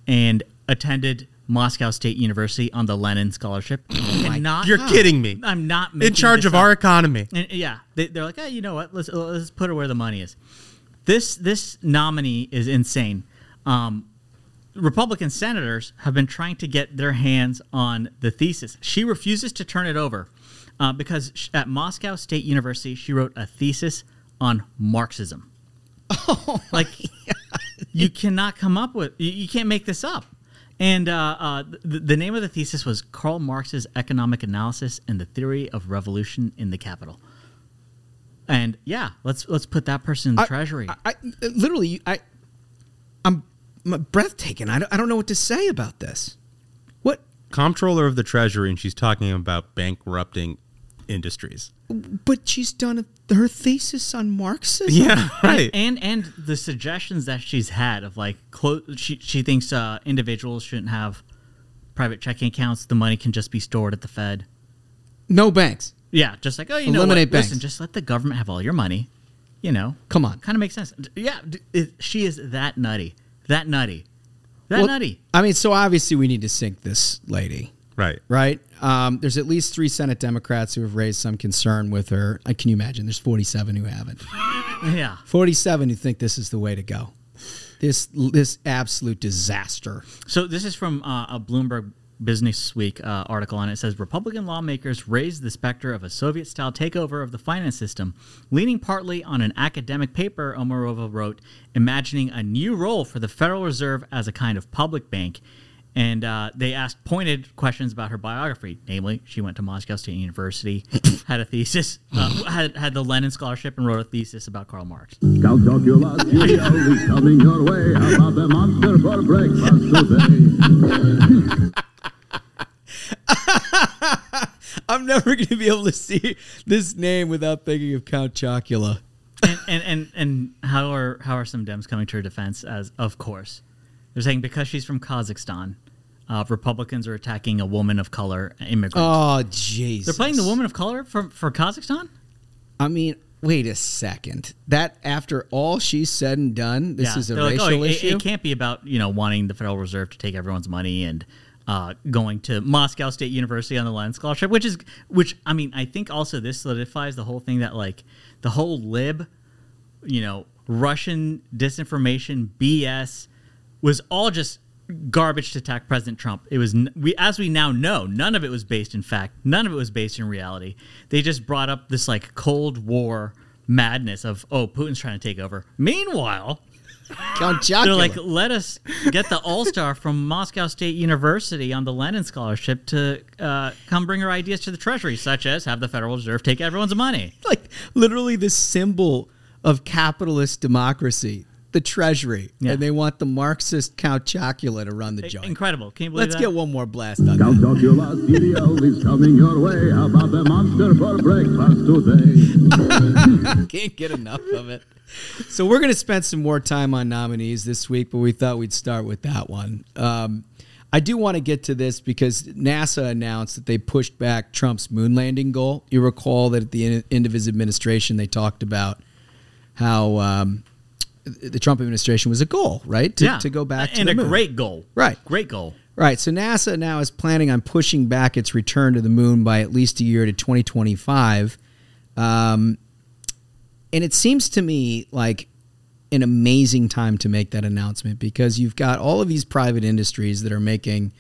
and attended Moscow State University on the Lenin Scholarship. And not, You're kidding me. I'm not In charge of our economy. And, yeah, they, they're like, oh, you know what? Let's let's put her where the money is. This this nominee is insane. Um, Republican senators have been trying to get their hands on the thesis. She refuses to turn it over uh, because at Moscow State University, she wrote a thesis on Marxism. Oh, like you cannot come up with you, you can't make this up. And uh, uh, the, the name of the thesis was Karl Marx's Economic Analysis and the Theory of Revolution in the Capital. And yeah, let's let's put that person in the I- treasury. I, I literally, I, I'm, I'm breathtaking. I don't, I don't know what to say about this. What? Comptroller of the Treasury, and she's talking about bankrupting industries. But she's done her thesis on Marxism. Yeah, right. And and the suggestions that she's had of like clo- she she thinks uh, individuals shouldn't have private checking accounts. The money can just be stored at the Fed. No banks. Yeah, just like oh, you know, Eliminate what? banks. listen, just let the government have all your money. You know, Come on. kind of makes sense. Yeah, it, she is that nutty, that nutty, that Well, nutty. I mean, so obviously we need to sink this lady. Right. Right. Um, there's at least three Senate Democrats who have raised some concern with her. I can you imagine? There's 47 who haven't. Yeah. 47 who think this is the way to go. This this absolute disaster. So this is from uh, a Bloomberg Business Week uh, article, on it says Republican lawmakers raised the specter of a Soviet-style takeover of the finance system, leaning partly on an academic paper Omarova wrote, imagining a new role for the Federal Reserve as a kind of public bank. And uh, they asked pointed questions about her biography, namely, she went to Moscow State University, had a thesis, uh, had had the Lenin Scholarship, and wrote a thesis about Karl Marx. Count is coming your way. About the monster for breakfast today? I'm never going to be able to see this name without thinking of Count Chocula. and, and and and how are how are some Dems coming to her defense? As of course, they're saying because she's from Kazakhstan, uh, Republicans are attacking a woman of color immigrant. Oh, jeez. They're playing the woman of color for for Kazakhstan. I mean, wait a second. That after all she's said and done, this Yeah, is a they're like, racial oh, it- issue. It, can't be about you know wanting the Federal Reserve to take everyone's money and uh, going to Moscow State University on the Lenin Scholarship, which is which. I mean, I think also this solidifies the whole thing that like the whole lib, you know, Russian disinformation BS was all just garbage to attack President Trump. It was we as we now know, none of it was based in fact. None of it was based in reality. They just brought up this like Cold War madness of oh Putin's trying to take over. Meanwhile, they're like let us get the All Star from Moscow State University on the Lenin Scholarship to uh, come bring her ideas to the Treasury, such as have the Federal Reserve take everyone's money. like literally the symbol of capitalist democracy, the Treasury, Yeah. and they want the Marxist Count Chocula to run the joint. Incredible! Can you believe Let's that? get one more blast on Count that. Chocula cereal is coming your way. How about the monster for breakfast today? Can't get enough of it. So we're going to spend some more time on nominees this week, but we thought we'd start with that one. Um, I do want to get to this because NASA announced that they pushed back Trump's moon landing goal. You recall that at the end of his administration, they talked about how um, the Trump administration was a goal, right? To, yeah, to go back to and the a moon. great goal. Right. great goal. Right. So NASA now is planning on pushing back its return to the moon by at least a year to 2025. Um, and it seems to me like an amazing time to make that announcement because you've got all of these private industries that are making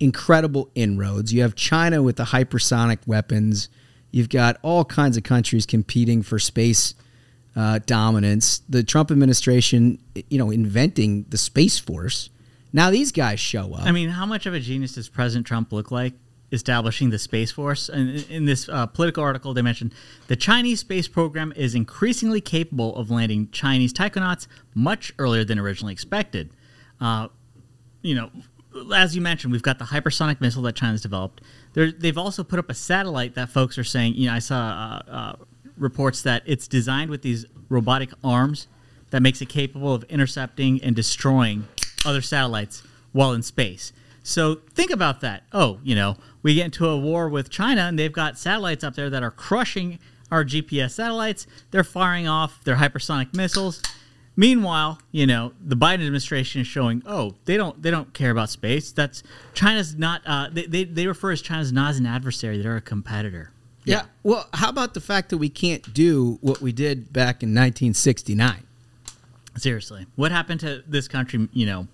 incredible inroads. You have China with the hypersonic weapons. You've got all kinds of countries competing for space uh, dominance. The Trump administration, you know, inventing the Space Force. Now these guys show up. I mean, how much of a genius does President Trump look like establishing the Space Force? And in- this uh, Politico article, they mentioned the Chinese space program is increasingly capable of landing Chinese taikonauts much earlier than originally expected. Uh, you know, as you mentioned, we've got the hypersonic missile that China's developed. They're, they've also put up a satellite that folks are saying, you know, I saw uh, uh, reports that it's designed with these robotic arms that makes it capable of intercepting and destroying other satellites while in space. So think about that. Oh, you know, we get into a war with China and they've got satellites up there that are crushing our GPS satellites. They're firing off their hypersonic missiles. Meanwhile, you know, the Biden administration is showing, oh, they don't they don't care about space. That's China's not uh, they, they they refer as China's not as an adversary, they're a competitor. Yeah. Well, how about the fact that we can't do what we did back in 1969? Seriously. What happened to this country, you know,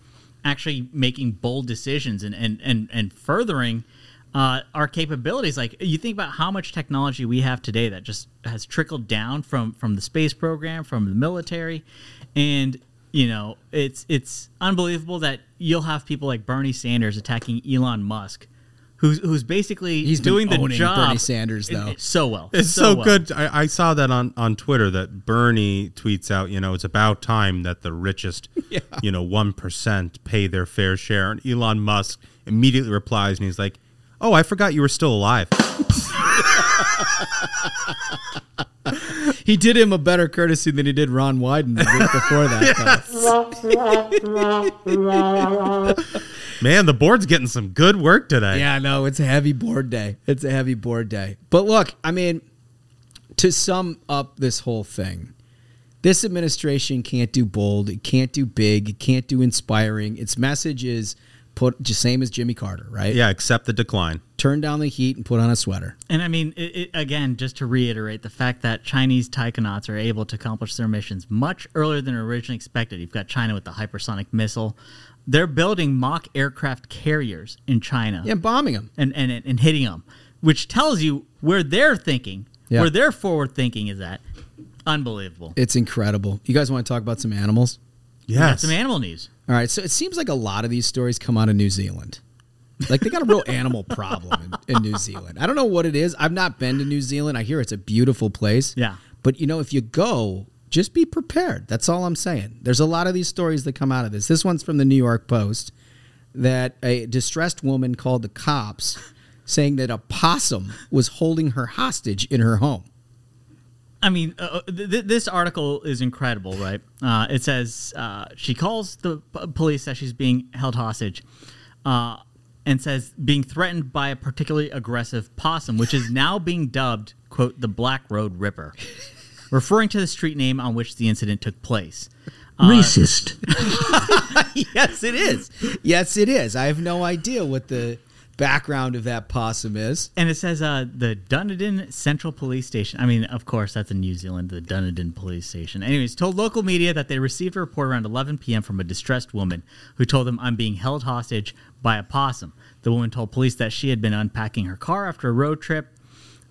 actually making bold decisions and and and, and furthering uh, our capabilities. Like you think about how much technology we have today that just has trickled down from from the space program, from the military, and you know it's it's unbelievable that you'll have people like Bernie Sanders attacking Elon Musk. Who's, who's basically He's been doing the job Bernie Sanders, though. it- so well. It's so, well. good. I, I saw that on, on Twitter that Bernie tweets out, you know, it's about time that the richest, you know, 1% pay their fair share. And Elon Musk immediately replies and he's like, oh, I forgot you were still alive. He did him a better courtesy than he did Ron Wyden the week before that. Man, the board's getting some good work today. Yeah, no, it's a heavy board day. It's a heavy board day. But look, I mean, to sum up this whole thing, this administration can't do bold, it can't do big, it can't do inspiring. Its message is put just same as Jimmy Carter, right? Yeah, accept the decline. Turn down the heat and put on a sweater. And I mean, it, it, again, just to reiterate, the fact that Chinese taikonauts are able to accomplish their missions much earlier than originally expected. You've got China with the hypersonic missile. They're building mock aircraft carriers in China. Yeah, bombing them. And, and, and hitting them, which tells you where they're thinking, Yeah. where their forward thinking is at. Unbelievable. It's incredible. You guys want to talk about some animals? We got some animal news. All right, so it seems like a lot of these stories come out of New Zealand. Like they got a real animal problem in, in New Zealand. I don't know what it is. I've not been to New Zealand. I hear it's a beautiful place. Yeah. But you know, if you go, just be prepared. That's all I'm saying. There's a lot of these stories that come out of this. This one's from the New York Post that a distressed woman called the cops saying that a possum was holding her hostage in her home. I mean, uh, th- th- this article is incredible, right? Uh, it says uh, she calls the p- police that she's being held hostage, uh, and says being threatened by a particularly aggressive possum, which is now being dubbed "quote the Black Road Ripper," referring to the street name on which the incident took place. Uh, Racist. yes, it is. Yes, it is. I have no idea what the background of that possum is. And it says uh, the Dunedin Central Police Station. I mean, of course, that's in New Zealand, the Dunedin Police Station. Anyways, told local media that they received a report around 11 p.m. from a distressed woman who told them, I'm being held hostage by a possum. The woman told police that she had been unpacking her car after a road trip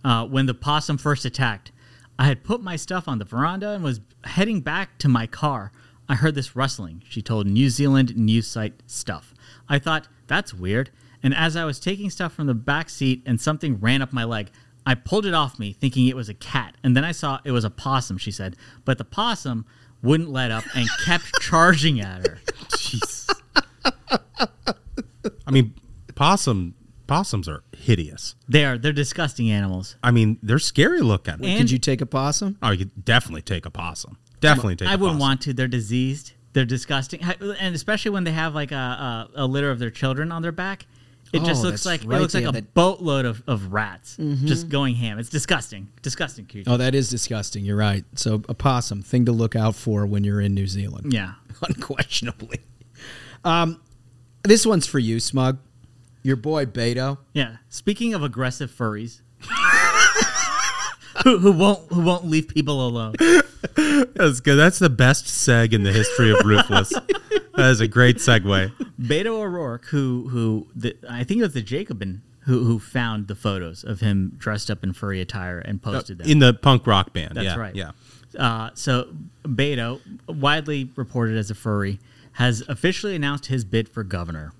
uh, when the possum first attacked. I had put my stuff on the veranda and was heading back to my car. I heard this rustling, she told New Zealand news site Stuff. I thought, that's weird. And as I was taking stuff from the back seat and something ran up my leg, I pulled it off me thinking it was a cat. And then I saw it was a possum, she said. But the possum wouldn't let up and kept charging at her. Jeez. I mean, possum possums are hideous. They are. They're disgusting animals. I mean, they're scary looking. And- Could you take a possum? Oh, you could definitely take a possum. Definitely take. I a wouldn't possum. want to. They're diseased. They're disgusting, and especially when they have like a, a, a litter of their children on their back. It just Oh, looks like right, it looks like a that- boatload of, of rats Mhm. just going ham. It's disgusting, disgusting creature. Oh, that is disgusting. You're right. So a possum thing to look out for when you're in New Zealand. Yeah. unquestionably. Um, this one's for you, Smug. Your boy Beto. Yeah. Speaking of aggressive furries, who, who won't who won't leave people alone. That's good. That's the best seg in the history of Ruthless. that is a great segue. Beto O'Rourke, who who the, I think it was the Jacobin who who found the photos of him dressed up in furry attire and posted them In the punk rock band. That's yeah, right. Yeah. Uh, so Beto, widely reported as a furry, has officially announced his bid for governor.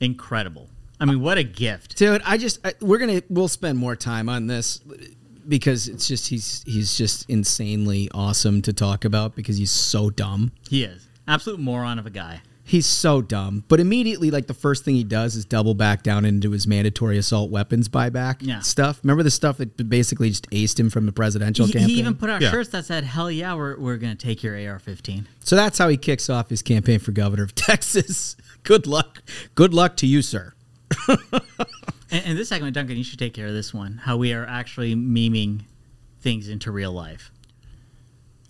Incredible. I mean, what a gift. Dude, I just I, we're gonna we'll spend more time on this because it's just he's he's just insanely awesome to talk about because he's so dumb. He is absolute moron of a guy. He's so dumb. But immediately, like the first thing he does is double back down into his mandatory assault weapons buyback Yeah. stuff. Remember the stuff that basically just aced him from the presidential He, campaign? he even put out shirts that said, "Hell yeah, we're we're gonna take your AR-15." So that's how he kicks off his campaign for governor of Texas. Good luck. Good luck to you, sir. And, and this segment, Duncan, you should take care of this one. How we are actually memeing things into real life.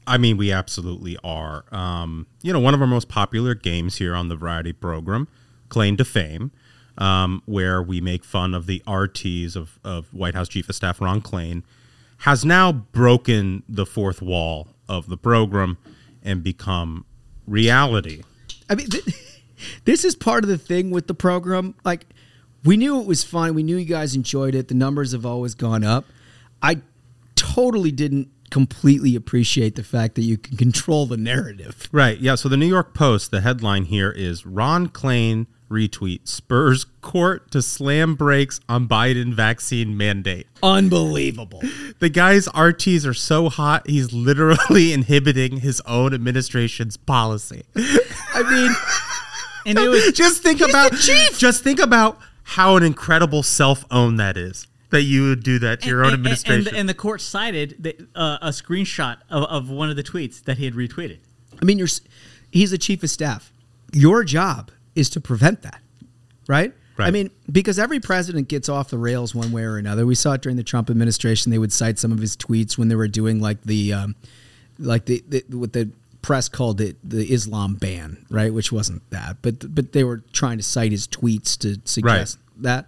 I mean, we absolutely are. Um, you know, one of our most popular games here on the variety program, Claim to Fame, um, where we make fun of the RTs of, of White House Chief of Staff Ron Klain, has now broken the fourth wall of the program and become reality. I mean, th- this is part of the thing with the program. Like, we knew it was fun. We knew you guys enjoyed it. The numbers have always gone up. I totally didn't completely appreciate the fact that you can control the narrative. Right. Yeah. So the New York Post, the headline here is Ron Klain retweet Spurs court to slam brakes on Biden vaccine mandate. Unbelievable. The guy's RTs are so hot, he's literally inhibiting his own administration's policy. I mean, and it was just think about just think about how an incredible self own that is. That you would do that to your own And- and- administration. And, and the court cited the, uh, a screenshot of, of one of the tweets that he had retweeted. I mean, you're he's the chief of staff. Your job is to prevent that, right? I mean, because every president gets off the rails one way or another. We saw it during the Trump administration. They would cite some of his tweets when they were doing like the, um, like the, the what the press called it the Islam ban, right? Which wasn't that, but but they were trying to cite his tweets to suggest that.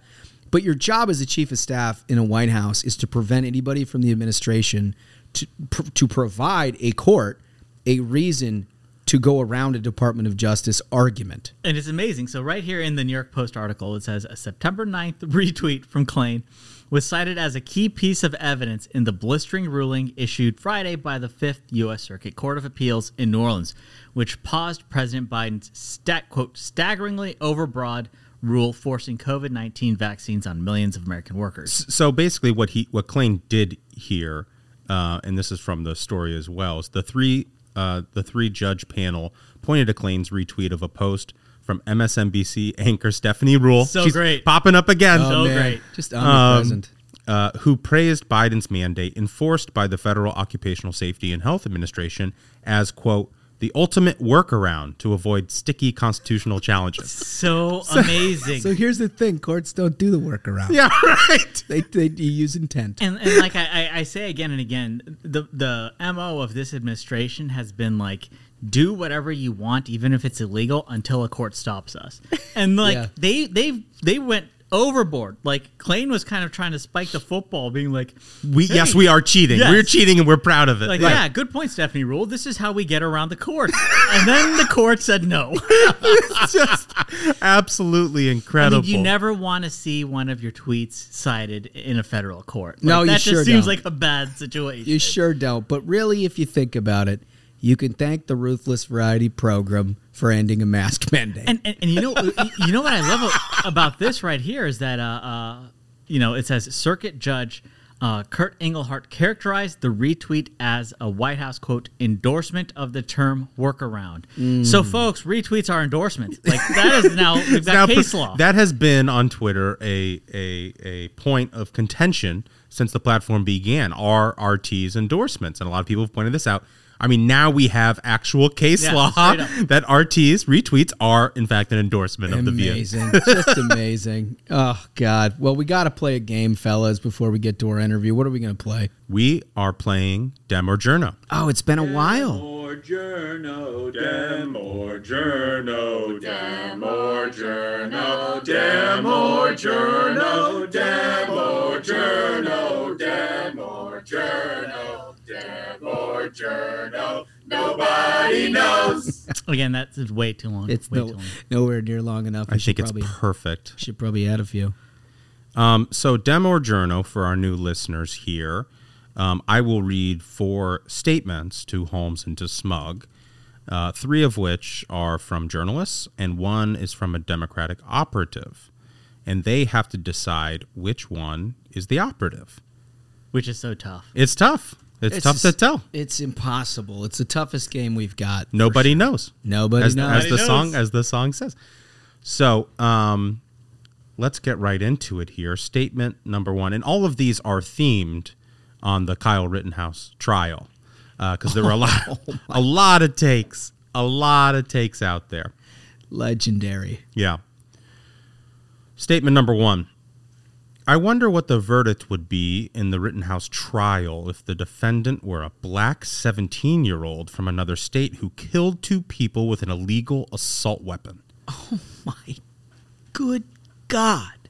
But your job as a chief of staff in a White House is to prevent anybody from the administration to pr- to provide a court a reason to go around a Department of Justice argument. And it's amazing. So, right here in the New York Post article, it says a September 9th retweet from Klain was cited as a key piece of evidence in the blistering ruling issued Friday by the Fifth U.S. Circuit Court of Appeals in New Orleans, which paused President Biden's stat, quote, staggeringly overbroad rule forcing COVID 19 vaccines on millions of American workers. so basically what he what Klain did here, uh, and this is from the story as well, is the three uh, the three judge panel pointed to Klain's retweet of a post from MSNBC anchor Stephanie Ruhle. So She's great. popping up again. Oh, So man. great. Just Um, uh, who praised Biden's mandate enforced by the Federal Occupational Safety and Health Administration as quote the ultimate workaround to avoid sticky constitutional challenges. So amazing. So here's the thing: courts don't do the workaround. Yeah, right. They they use intent. and, and like I, I, I say again and again, the the mo of this administration has been like do whatever you want, even if it's illegal, until a court stops us. And like Yeah. they they they went overboard. Like Klain was kind of trying to spike the football, being like, We "Hey, yes, we are cheating. yes." We're cheating and we're proud of it. Like, Right. yeah, good point, Stephanie Ruhle. This is how we get around the court. and then the court said no. it's just absolutely I incredible. mean, you never want to see one of your tweets cited in a federal court. Like, No, you that sure just seems don't. like a bad situation. You sure don't. But really, if you think about it, you can thank the Ruthless Variety program for ending a mask mandate. And, and, and you know you know what I love about this right here is that uh, uh, you know it says Circuit Judge uh, Kurt Engelhardt characterized the retweet as a White House quote endorsement of the term workaround. Mm. So folks, retweets are endorsements. Like that is now we've got Now, case law. That has been on Twitter a, a a point of contention since the platform began. Are RT's endorsements, and a lot of people have pointed this out. I mean, now we have actual case Yeah, law that RT's retweets are in fact an endorsement of the view. amazing, just amazing. Oh God. Well, we got to play a game, fellas, before we get to our interview. What are we going to play? We are playing Dem or Journo. Oh, it's been a while. Journo, dem or journo, dem or journo, dem or journo, dem or journo, dem or journo, dem or journo. Nobody knows. Again, that's way too long. It's way no, too long. nowhere near long enough. I We should think it's probably, perfect. Should probably add a few. Um, so, demo or Journo, for our new listeners here, um, I will read four statements to Holmes and to Smug, uh, three of which are from journalists, and one is from a Democratic operative. And they have to decide which one is the operative. Which is so tough. It's tough. It's, tough to tell. It's impossible. It's the toughest game we've got. Nobody knows. Nobody as, knows. as the song as the song says. So, um, let's get right into it here. Statement number one, and all of these are themed on the Kyle Rittenhouse trial because there were a lot, a lot of takes, a lot of takes out there. Legendary. Yeah. Statement number one. I wonder what the verdict would be in the Rittenhouse trial if the defendant were a black 17 year old from another state who killed two people with an illegal assault weapon. Oh my good God.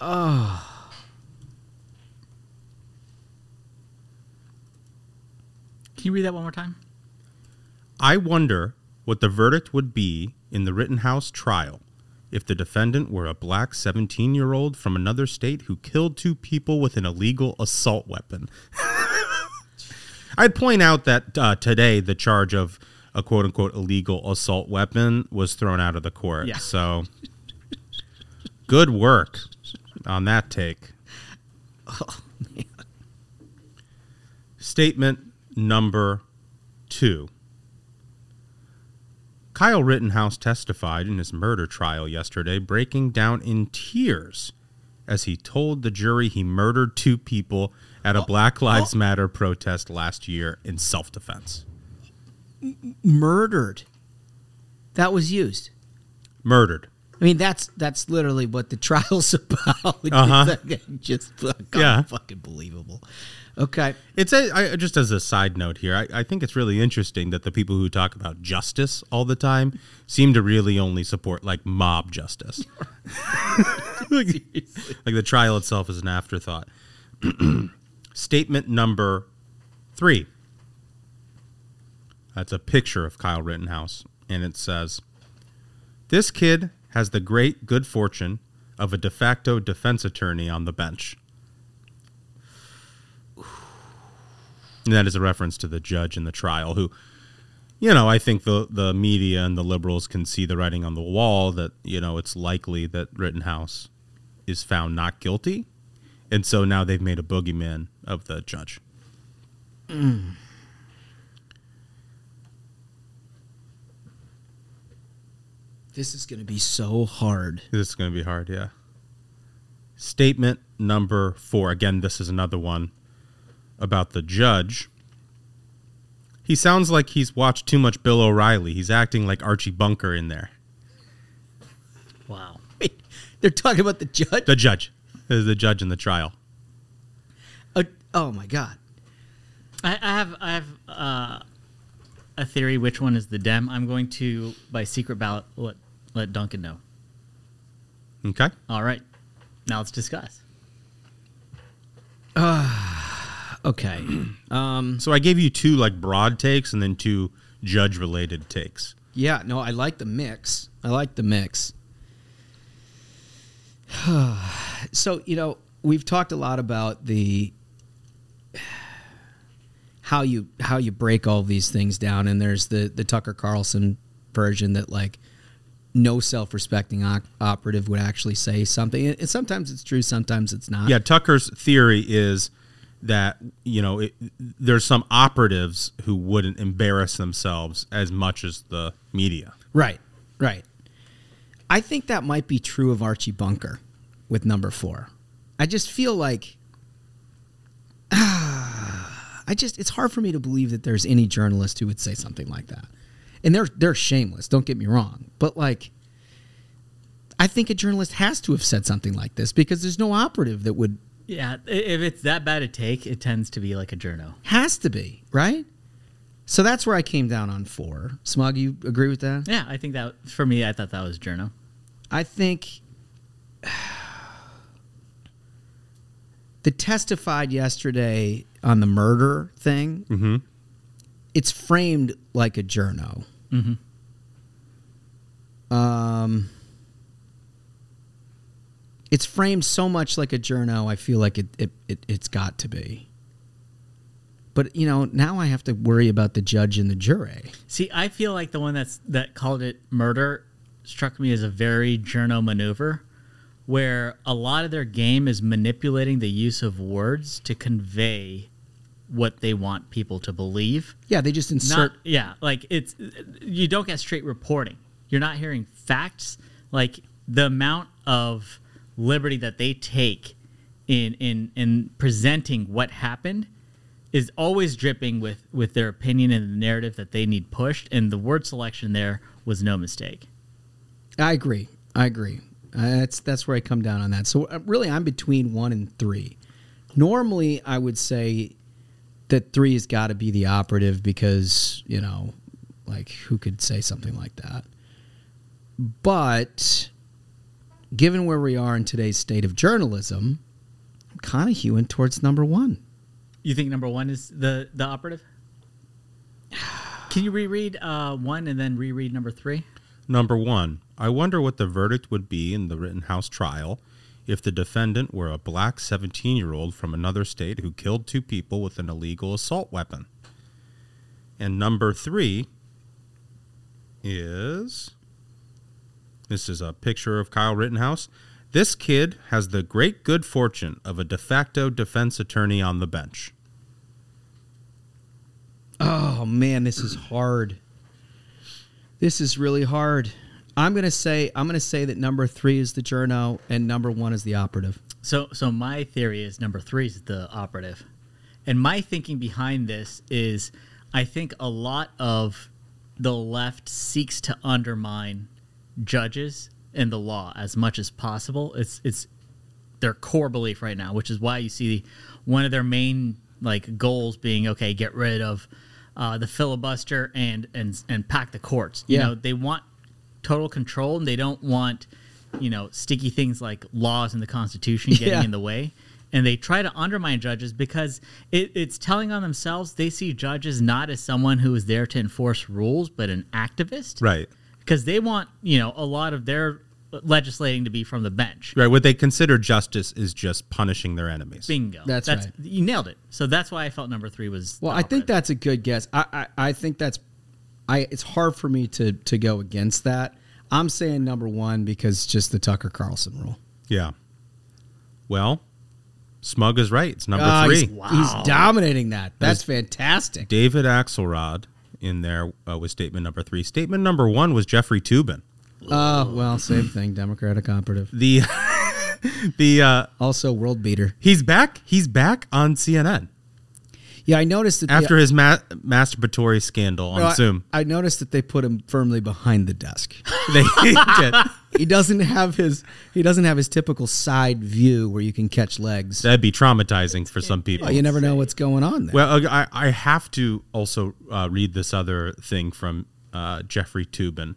Oh. Can you read that one more time? I wonder what the verdict would be in the Rittenhouse trial if the defendant were a black 17 year old from another state who killed two people with an illegal assault weapon. I'd point out that uh, today the charge of a quote unquote illegal assault weapon was thrown out of the court. Yeah. So good work on that take. Statement number two. Kyle Rittenhouse testified in his murder trial yesterday, breaking down in tears as he told the jury he murdered two people at a Black Lives Matter protest last year in self defense. Murdered. That was used. Murdered. I mean, that's that's literally what the trial's about. Uh-huh. just fucking, Yeah. fucking believable. Okay. It's a, I, just as a side note here, I, I think it's really interesting that the people who talk about justice all the time seem to really only support like mob justice. like, like the trial itself is an afterthought. Statement number three. That's a picture of Kyle Rittenhouse, and it says, This kid has the great good fortune of a de facto defense attorney on the bench. And that is a reference to the judge in the trial who, you know, I think the, the media and the liberals can see the writing on the wall that, you know, it's likely that Rittenhouse is found not guilty. And so now they've made a boogeyman of the judge. Mm. This is going to be so hard. This is going to be hard, yeah. Statement number four. Again, this is another one about the judge. He sounds like he's watched too much Bill O'Reilly. He's acting like Archie Bunker in there. Wow. Wait, They're talking about the judge. The judge. Uh, The judge in the trial. Uh, oh my god. I, I have I have uh, a theory. Which one is the Dem? I'm going to by secret ballot let let Duncan know. Okay. All right. Now let's discuss. Okay. Um, so I gave you two like broad takes and then two judge related takes. Yeah, no, I like the mix. I like the mix. so, you know, we've talked a lot about the how you how you break all these things down and there's the the Tucker Carlson version that like no self-respecting op- operative would actually say something and sometimes it's true sometimes it's not Yeah, Tucker's theory is that you know it, there's some operatives who wouldn't embarrass themselves as much as the media. Right, right. I think that might be true of Archie Bunker with number four. I just feel like I just it's hard for me to believe that there's any journalist who would say something like that. And they're they're shameless, don't get me wrong. But like I think a journalist has to have said something like this because there's no operative that would Yeah, if it's that bad a take, it tends to be like a journo. has to be, right? So that's where I came down on four. Smug, you agree with that? Yeah, I think that for me, I thought that was journo. I think the testified yesterday on the murder thing. Mm-hmm. It's framed like a journo. Mhm. Um, it's framed so much like a journo. I feel like it, it, it it's got to be. But you know, now I have to worry about the judge and the jury. See, I feel like the one that's that called it murder struck me as a very journo maneuver, where a lot of their game is manipulating the use of words to convey what they want people to believe. Yeah, they just insert. Not, yeah, like it's you don't get straight reporting. You're not hearing facts. Like the amount of liberty that they take in in in presenting what happened is always dripping with with their opinion and the narrative that they need pushed. And the word selection there was no mistake. I agree. I agree. Uh, that's that's where I come down on that. So uh, really, I'm between one and three. Normally, I would say that three has got to be the operative because you know, like who could say something like that? But given where we are in today's state of journalism, I'm kind of hewing towards number one. You think number one is the the operative? Can you reread uh, one and then reread number three? Number one, I wonder what the verdict would be in the Rittenhouse trial if the defendant were a black 17 year old from another state who killed two people with an illegal assault weapon. And number three is this is a picture of Kyle Rittenhouse. This kid has the great good fortune of a de facto defense attorney on the bench. Oh man, this is hard. This is really hard. I'm gonna say I'm gonna say that number three is the journo and number one is the operative. So, so my theory is number three is the operative, and my thinking behind this is, I think a lot of the left seeks to undermine judges and the law as much as possible. It's it's their core belief right now, which is why you see one of their main like goals being okay, get rid of uh, the filibuster and and and pack the courts. You Yeah. know, they want total control and they don't want you know sticky things like laws in the Constitution getting Yeah. in the way. And they try to undermine judges because it, it's telling on themselves they see judges not as someone who is there to enforce rules, but an activist Right. Because they want you know a lot of their legislating to be from the bench. Right. What they consider justice is just punishing their enemies. Bingo. That's right. You nailed it. So that's why I felt number three was. Well, I think that's a good guess. I, I, I think that's I it's hard for me to to go against that. I'm saying number one because just the Tucker Carlson rule. Yeah. Well, Smug is right. It's number Ah, three. he's- he's dominating that. That's fantastic. David Axelrod in there uh, was statement number three. Statement number one was Jeffrey Toobin. Oh well, same thing. Democratic operative. The the uh, also world beater. He's back. He's back on CNN Yeah, I noticed that after his ma- masturbatory scandal on No, I- Zoom. I, noticed that they put him firmly behind the desk. They did. He doesn't have his he doesn't have his typical side view where you can catch legs. That'd be traumatizing for some people. Well, you never know what's going on there. Well, I, I have to also uh, read this other thing from uh, Jeffrey Toobin.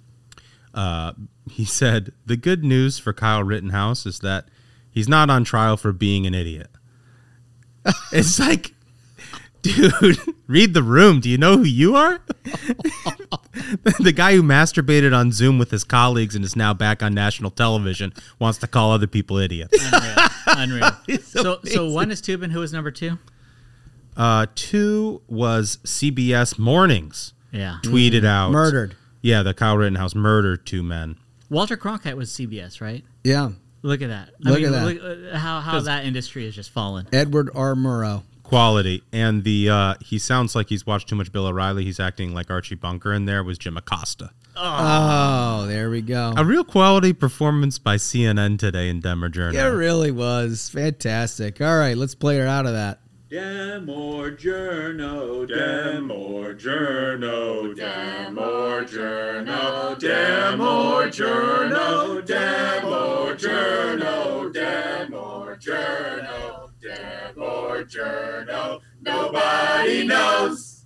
uh, he said, The good news for Kyle Rittenhouse is that he's not on trial for being an idiot. it's like, dude, read the room. Do you know who you are? the guy who masturbated on Zoom with his colleagues and is now back on national television wants to call other people idiots. Unreal. so, so amazing. one is Toobin. Who was number two? Uh, two was CBS Mornings. Yeah. Tweeted Mm. out. Murdered. Yeah, the Kyle Rittenhouse murdered two men. Walter Cronkite was CBS, right? Yeah. Look at that. Look at that. Look, uh, how how that industry has just fallen. Edward R. Murrow. Quality. And the uh he sounds like he's watched too much Bill O'Reilly. He's acting like Archie Bunker in there was Jim Acosta. Oh, there we go. A real quality performance by CNN today in Dem or Journo. It really was fantastic. All right, let's play her out of that. Dem or Journo, Dem or Journo, Dem or Journo, Dem or Journo, Dem or Journo, Dem or Journo, Dem or Journo. Nobody knows.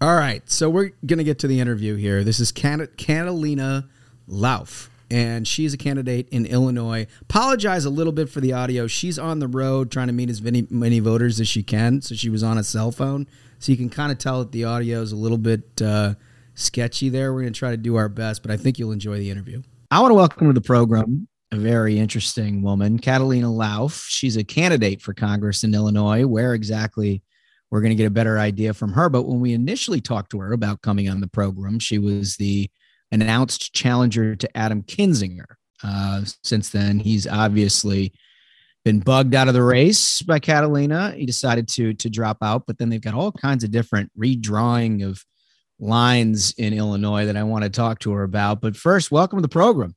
All right, so we're gonna get to the interview here. This is Can- Catalina Lauf, and she's a candidate in Illinois. Apologize a little bit for the audio. She's on the road trying to meet as many many voters as she can, so she was on a cell phone. So you can kind of tell that the audio is a little bit uh, sketchy there. We're gonna try to do our best, but I think you'll enjoy the interview. I want to welcome to the program a very interesting woman, Catalina Lauf. She's a candidate for Congress in Illinois. Where exactly? we're going to get a better idea from her. But when we initially talked to her about coming on the program, she was the announced challenger to Adam Kinzinger. Uh, since then, he's obviously been bugged out of the race by Catalina. He decided to to drop out, but then they've got all kinds of different redrawing of lines in Illinois that I want to talk to her about. But first, welcome to the program.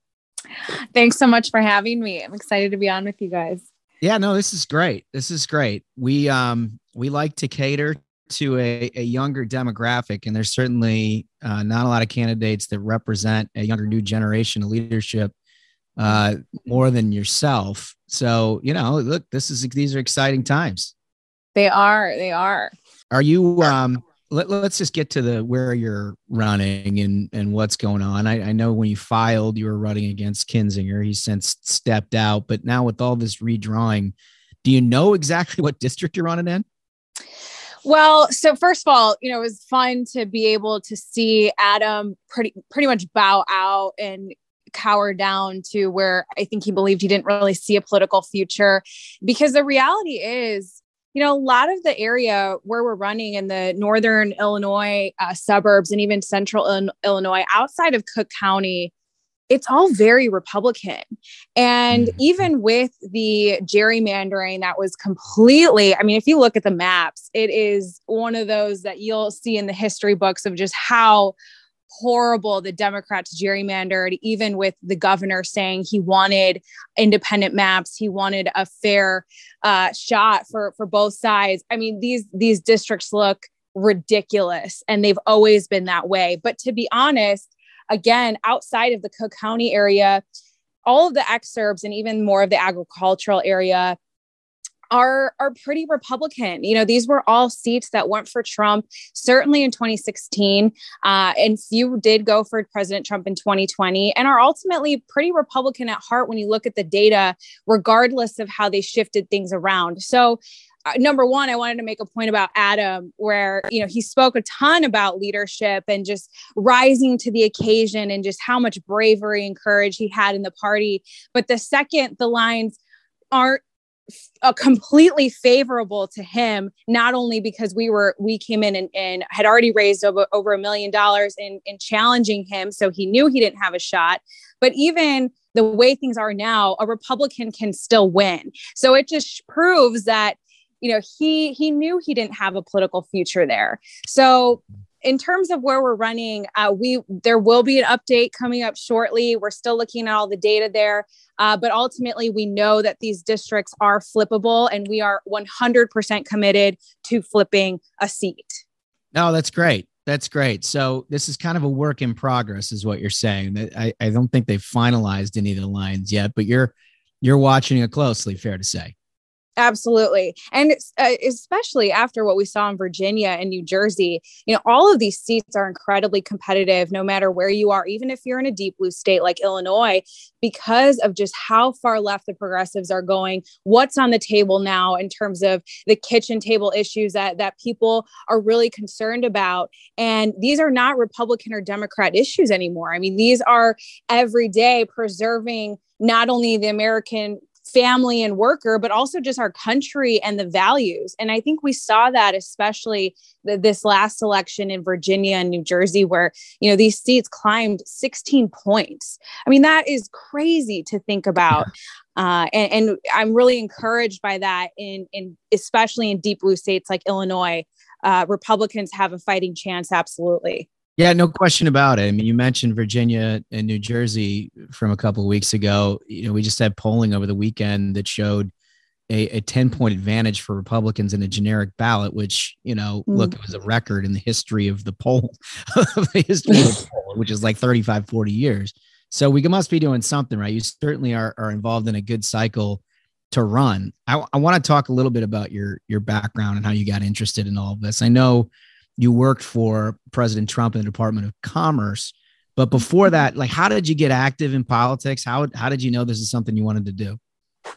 Thanks so much for having me. I'm excited to be on with you guys. Yeah, no, this is great. This is great. We um we like to cater to a, a younger demographic, and there's certainly uh, not a lot of candidates that represent a younger new generation of leadership uh, more than yourself. So you know, look, this is these are exciting times. They are. They are. Are you? Um, let, let's just get to the where you're running and and what's going on. I, I know when you filed, you were running against Kinzinger. He's since stepped out, but now with all this redrawing, do you know exactly what district you're running in? Well, so first of all, you know, it was fun to be able to see Adam pretty pretty much bow out and cower down to where I think he believed he didn't really see a political future because the reality is you know, a lot of the area where we're running in the northern Illinois uh, suburbs and even central Illinois outside of Cook County, it's all very Republican. And mm-hmm. even with the gerrymandering that was completely, I mean, if you look at the maps, it is one of those that you'll see in the history books of just how horrible the Democrats gerrymandered, even with the governor saying he wanted independent maps, he wanted a fair uh, shot for for both sides. I mean, these these districts look ridiculous, and they've always been that way. But to be honest, again, outside of the Cook County area, all of the exurbs and even more of the agricultural area are are pretty Republican. You know, these were all seats that went for Trump, certainly in 2016, uh, and few did go for President Trump in 2020, and are ultimately pretty Republican at heart when you look at the data, regardless of how they shifted things around. So. Uh, number one, I wanted to make a point about Adam, where you know he spoke a ton about leadership and just rising to the occasion, and just how much bravery and courage he had in the party. But the second the lines aren't a completely favorable to him not only because we were we came in and, and had already raised over, over a million dollars in, in challenging him so he knew he didn't have a shot. But even the way things are now a republican can still win. So it just proves that you know he he knew he didn't have a political future there. So in terms of where we're running, uh, we there will be an update coming up shortly. We're still looking at all the data there, uh, but ultimately we know that these districts are flippable, and we are 100% committed to flipping a seat. No, that's great. That's great. So this is kind of a work in progress, is what you're saying. I, I don't think they've finalized any of the lines yet, but you're you're watching it closely. Fair to say. Absolutely. And uh, especially after what we saw in Virginia and New Jersey, you know, all of these seats are incredibly competitive no matter where you are, even if you're in a deep blue state like Illinois, because of just how far left the progressives are going, what's on the table now in terms of the kitchen table issues that that people are really concerned about. And these are not Republican or Democrat issues anymore. I mean, these are everyday preserving not only the American family and worker, but also just our country and the values. And I think we saw that especially the, this last election in Virginia and New Jersey, where you know these seats climbed 16 points. I mean, that is crazy to think about. Uh, and, and I'm really encouraged by that in, in especially in deep blue states like Illinois. Uh, Republicans have a fighting chance, absolutely. Yeah, no question about it. I mean, you mentioned Virginia and New Jersey from a couple of weeks ago. You know, we just had polling over the weekend that showed a, a 10 point advantage for Republicans in a generic ballot, which, you know, mm. look, it was a record in the history of the poll, the history of the poll, which is like 35, 40 years. So we must be doing something, right? You certainly are, are involved in a good cycle to run. I, I want to talk a little bit about your your background and how you got interested in all of this. I know you worked for President Trump in the Department of Commerce. But before mm-hmm. that, like, how did you get active in politics? How how did you know this is something you wanted to do?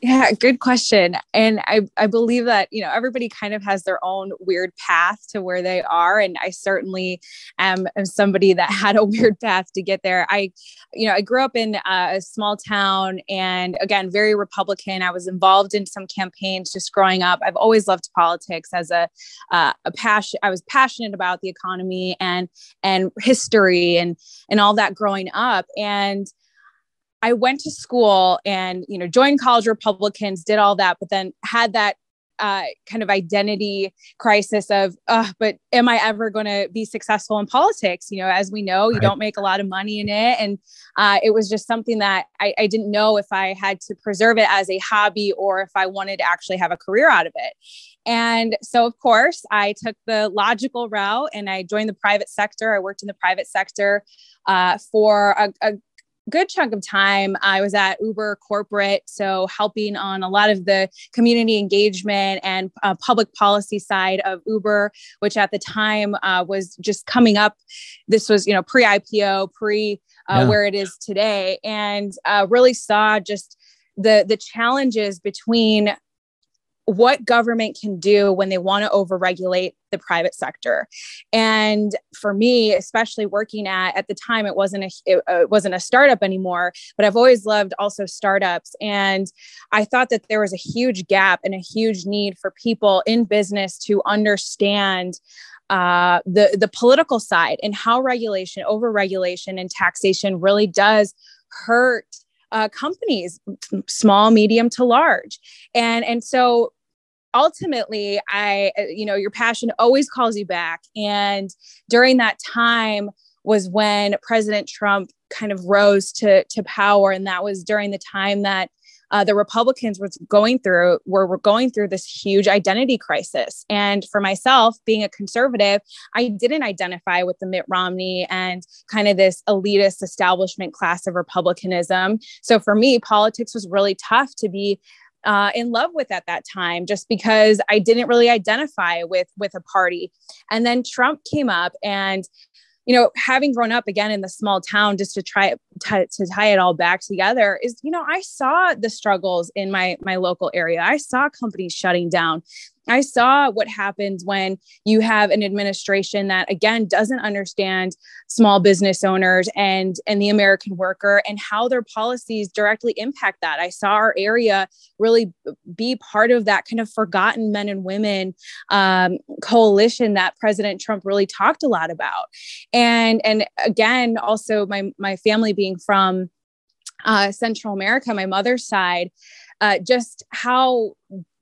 Yeah, good question. And I, I believe that, you know, everybody kind of has their own weird path to where they are. And I certainly am, am somebody that had a weird path to get there. I, you know, I grew up in a small town and again, very Republican. I was involved in some campaigns just growing up. I've always loved politics as a, uh, a passion. I was passionate about the economy and, and history and, and all that growing up. And, I went to school and you know joined college Republicans, did all that, but then had that uh, kind of identity crisis of, uh, but am I ever going to be successful in politics? You know, as we know, you right. don't make a lot of money in it, and uh, it was just something that I, I didn't know if I had to preserve it as a hobby or if I wanted to actually have a career out of it. And so, of course, I took the logical route and I joined the private sector. I worked in the private sector uh, for a, a, good chunk of time i was at uber corporate so helping on a lot of the community engagement and uh, public policy side of uber which at the time uh, was just coming up this was you know pre-ipo pre uh, yeah. where it is today and uh, really saw just the the challenges between what government can do when they want to overregulate the private sector. And for me especially working at at the time it wasn't a it, uh, it, wasn't a startup anymore but i've always loved also startups. And i thought that there was a huge gap and a huge need for people in business to understand uh, the the political side and how regulation overregulation and taxation really does hurt uh, companies small medium to large. And and so ultimately i uh, you know your passion always calls you back and during that time was when president trump kind of rose to to power and that was during the time that uh, the Republicans was going through were, were going through this huge identity crisis. And for myself, being a conservative, I didn't identify with the Mitt Romney and kind of this elitist establishment class of Republicanism. So for me, politics was really tough to be uh, in love with at that time just because I didn't really identify with with a party. And then Trump came up and you know, having grown up again in the small town, just to try to, to tie it all back together, is you know, I saw the struggles in my my local area. I saw companies shutting down. I saw what happens when you have an administration that again doesn't understand small business owners and and the American worker and how their policies directly impact that. I saw our area really be part of that kind of forgotten men and women um, coalition that President Trump really talked a lot about. And and again, also my my family being from uh, Central America, my mother's side, uh, just how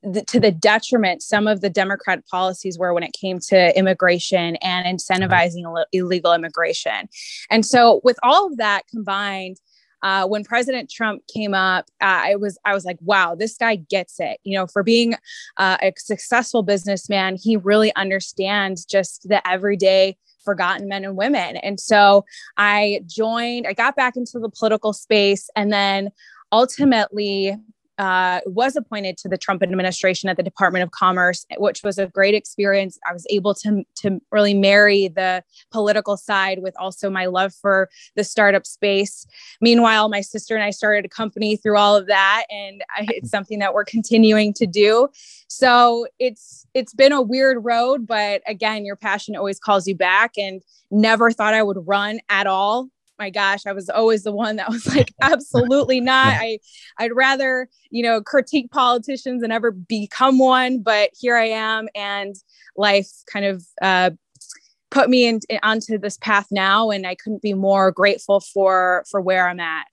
the, to the detriment some of the Democrat policies were when it came to immigration and incentivizing Ill- illegal immigration. And so, with all of that combined, uh, when President Trump came up, uh, I was I was like, wow, this guy gets it. You know, for being uh, a successful businessman, he really understands just the everyday forgotten men and women. And so I joined. I got back into the political space, and then ultimately uh, was appointed to the Trump administration at the Department of Commerce, which was a great experience. I was able to, to really marry the political side with also my love for the startup space. Meanwhile, my sister and I started a company through all of that, and I, it's something that we're continuing to do. So it's it's been a weird road, but again, your passion always calls you back. And never thought I would run at all my gosh, I was always the one that was like, absolutely not. I, I'd rather, you know, critique politicians and ever become one. But here I am, and life kind of uh, put me in, onto this path now, and I couldn't be more grateful for for where I'm at.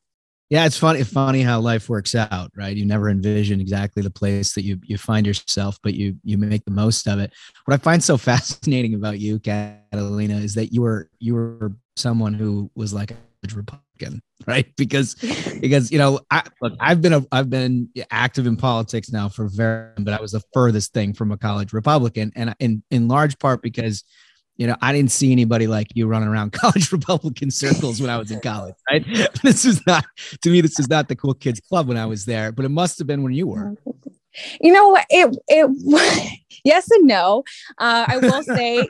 Yeah, it's funny. Funny how life works out, right? You never envision exactly the place that you you find yourself, but you you make the most of it. What I find so fascinating about you, Catalina, is that you were you were someone who was like a Republican, right? Because because you know, I look, I've been a I've been active in politics now for very, but I was the furthest thing from a college Republican, and in in large part because you know, I didn't see anybody like you running around college Republican circles when I was in college, right? This is not, to me, this is not the cool kids club when I was there, but it must have been when you were. You know what? It, it, yes and no. Uh, I will say,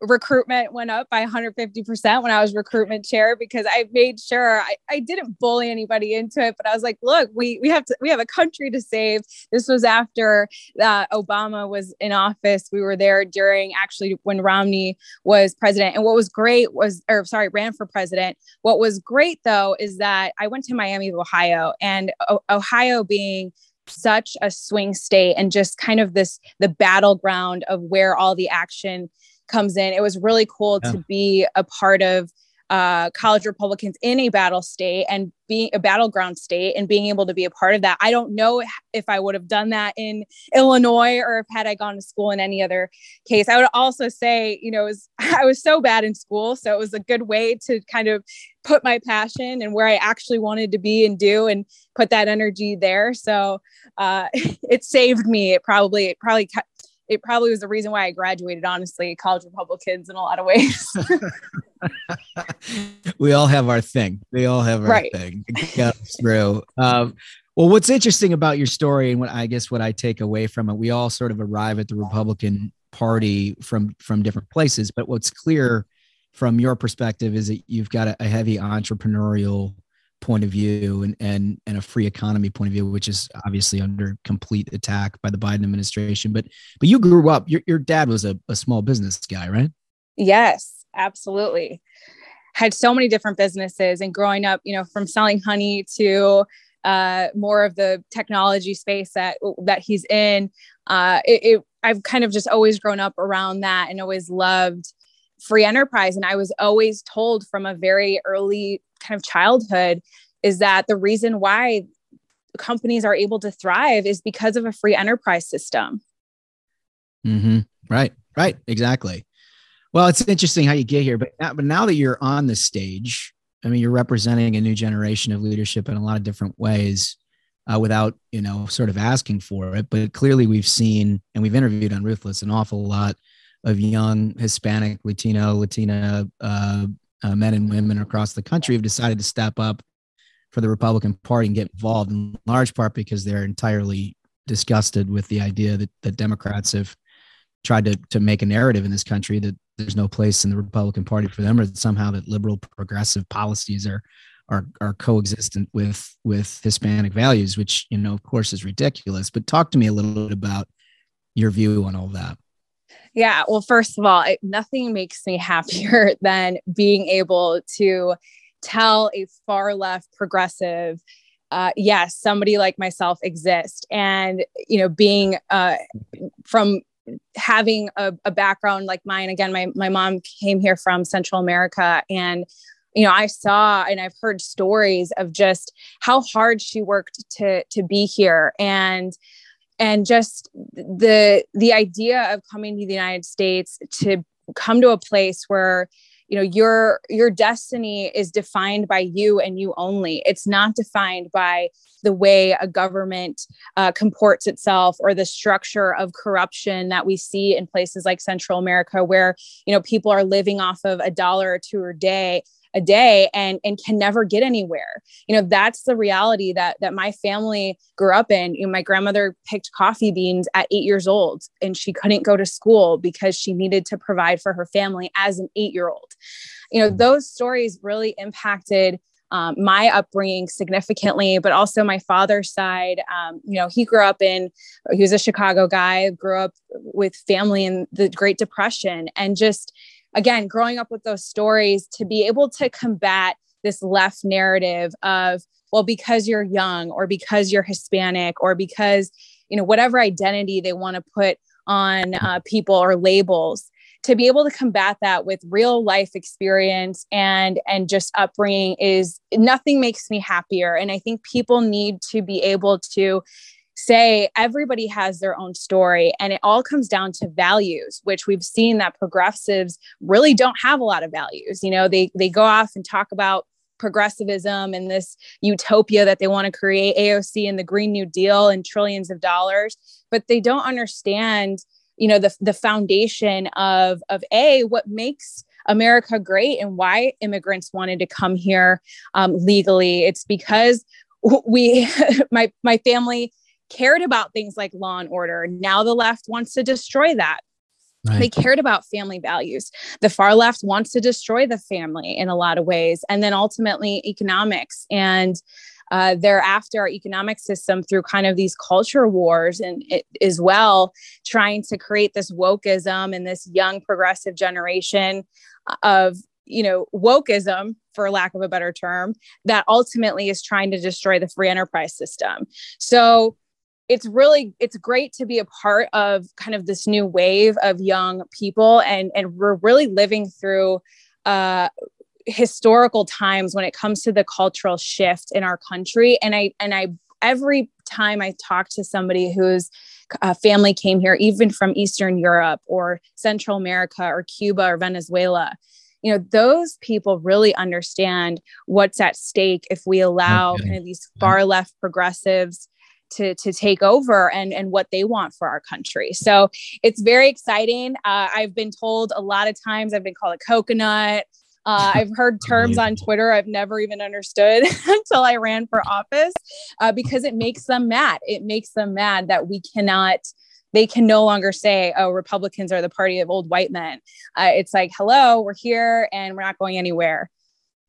recruitment went up by 150% when I was recruitment chair because I made sure I, I didn't bully anybody into it, but I was like, look, we we have to we have a country to save. This was after uh, Obama was in office. We were there during actually when Romney was president. And what was great was, or sorry, ran for president. What was great though is that I went to Miami, Ohio, and o- Ohio being such a swing state and just kind of this the battleground of where all the action comes in. It was really cool yeah. to be a part of uh, college Republicans in a battle state and being a battleground state and being able to be a part of that. I don't know if I would have done that in Illinois or if had I gone to school in any other case. I would also say, you know, was, I was so bad in school, so it was a good way to kind of put my passion and where I actually wanted to be and do and put that energy there. So uh, it saved me. It probably it probably it probably was the reason why I graduated, honestly, college Republicans in a lot of ways. we all have our thing. We all have our right. thing. Got through. Um, well, what's interesting about your story, and what I guess what I take away from it, we all sort of arrive at the Republican Party from from different places. But what's clear from your perspective is that you've got a, a heavy entrepreneurial point of view and, and and a free economy point of view, which is obviously under complete attack by the Biden administration. But but you grew up. Your your dad was a, a small business guy, right? Yes, absolutely. Had so many different businesses, and growing up, you know, from selling honey to uh, more of the technology space that that he's in. Uh, it, it, I've kind of just always grown up around that and always loved free enterprise. And I was always told from a very early kind of childhood is that the reason why companies are able to thrive is because of a free enterprise system. Mm-hmm. Right. Right. Exactly. Well, it's interesting how you get here, but now, but now that you're on the stage, I mean, you're representing a new generation of leadership in a lot of different ways, uh, without you know sort of asking for it. But clearly, we've seen and we've interviewed on Ruthless an awful lot of young Hispanic, Latino, Latina uh, uh, men and women across the country have decided to step up for the Republican Party and get involved in large part because they're entirely disgusted with the idea that the Democrats have tried to to make a narrative in this country that there's no place in the Republican Party for them, or somehow that liberal progressive policies are are are coexistent with with Hispanic values, which you know, of course, is ridiculous. But talk to me a little bit about your view on all that. Yeah, well, first of all, it, nothing makes me happier than being able to tell a far left progressive uh, yes, somebody like myself exists. And, you know, being uh, from having a, a, background like mine again my, my mom came here from central america and you know i saw and i've heard stories of just how hard she worked to to be here and and just the the idea of coming to the united states to come to a place where you know your your destiny is defined by you and you only. It's not defined by the way a government uh, comports itself or the structure of corruption that we see in places like central america where you know people are living off of a dollar or two a day a day and and can never get anywhere. You know that's the reality that that my family grew up in. You know, my grandmother picked coffee beans at eight years old and she couldn't go to school because she needed to provide for her family as an eight year old you know those stories really impacted um, my upbringing significantly, but also my father's side. Um, you know, he grew up in, he was a Chicago guy, grew up with family in the Great Depression, and just again, growing up with those stories to be able to combat this left narrative of, well, because you're young or because you're Hispanic or because, you know, whatever identity they want to put on uh, people or labels to be able to combat that with real life experience and and just upbringing is nothing makes me happier. And i think people need to be able to say everybody has their own story and it all comes down to values which we've seen that progressives really don't have a lot of values. You know they they go off and talk about progressivism and this utopia that they want to create AOC and the green new deal and trillions of dollars but they don't understand you know the the foundation of of a what makes America great and why immigrants wanted to come here um, legally. It's because we my my family cared about things like law and order. Now the left wants to destroy that. Right. They cared about family values. The far left wants to destroy the family in a lot of ways. And then ultimately, economics. And uh, they're after our economic system through kind of these culture wars and it, as well, trying to create this wokeism and this young progressive generation of you know wokeism for lack of a better term that ultimately is trying to destroy the free enterprise system so it's really it's great to be a part of kind of this new wave of young people and and we're really living through uh historical times when it comes to the cultural shift in our country and i and i every time i talk to somebody whose uh, family came here even from eastern europe or central america or cuba or venezuela you know those people really understand what's at stake if we allow okay. kind of these far left progressives to to take over and and what they want for our country. So it's very exciting. Uh, I've been told a lot of times I've been called a coconut. Uh, I've heard terms on Twitter I've never even understood until I ran for office uh, because it makes them mad. It makes them mad that we cannot they can no longer say, oh, Republicans are the party of old white men. Uh, it's like, hello, we're here and we're not going anywhere.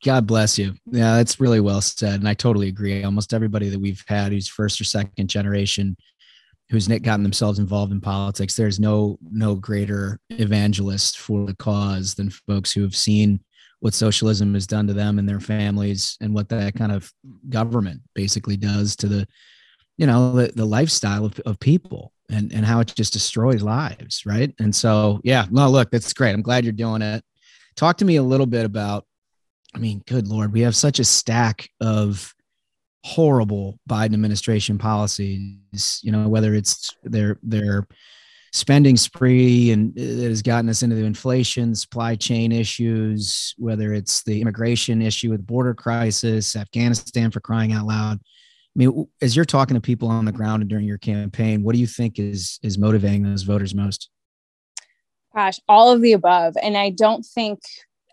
God bless you. Yeah, that's really well said. And I totally agree. Almost everybody that we've had who's first or second generation who's gotten themselves involved in politics, there's no no greater evangelist for the cause than folks who have seen what socialism has done to them and their families and what that kind of government basically does to the you know the, the lifestyle of, of people and and how it just destroys lives right and so yeah no look that's great i'm glad you're doing it talk to me a little bit about i mean good lord we have such a stack of horrible biden administration policies you know whether it's their their spending spree and uh, it has gotten us into the inflation supply chain issues whether it's the immigration issue with border crisis afghanistan for crying out loud I mean, as you're talking to people on the ground and during your campaign, what do you think is is motivating those voters most? Gosh, all of the above. And I don't think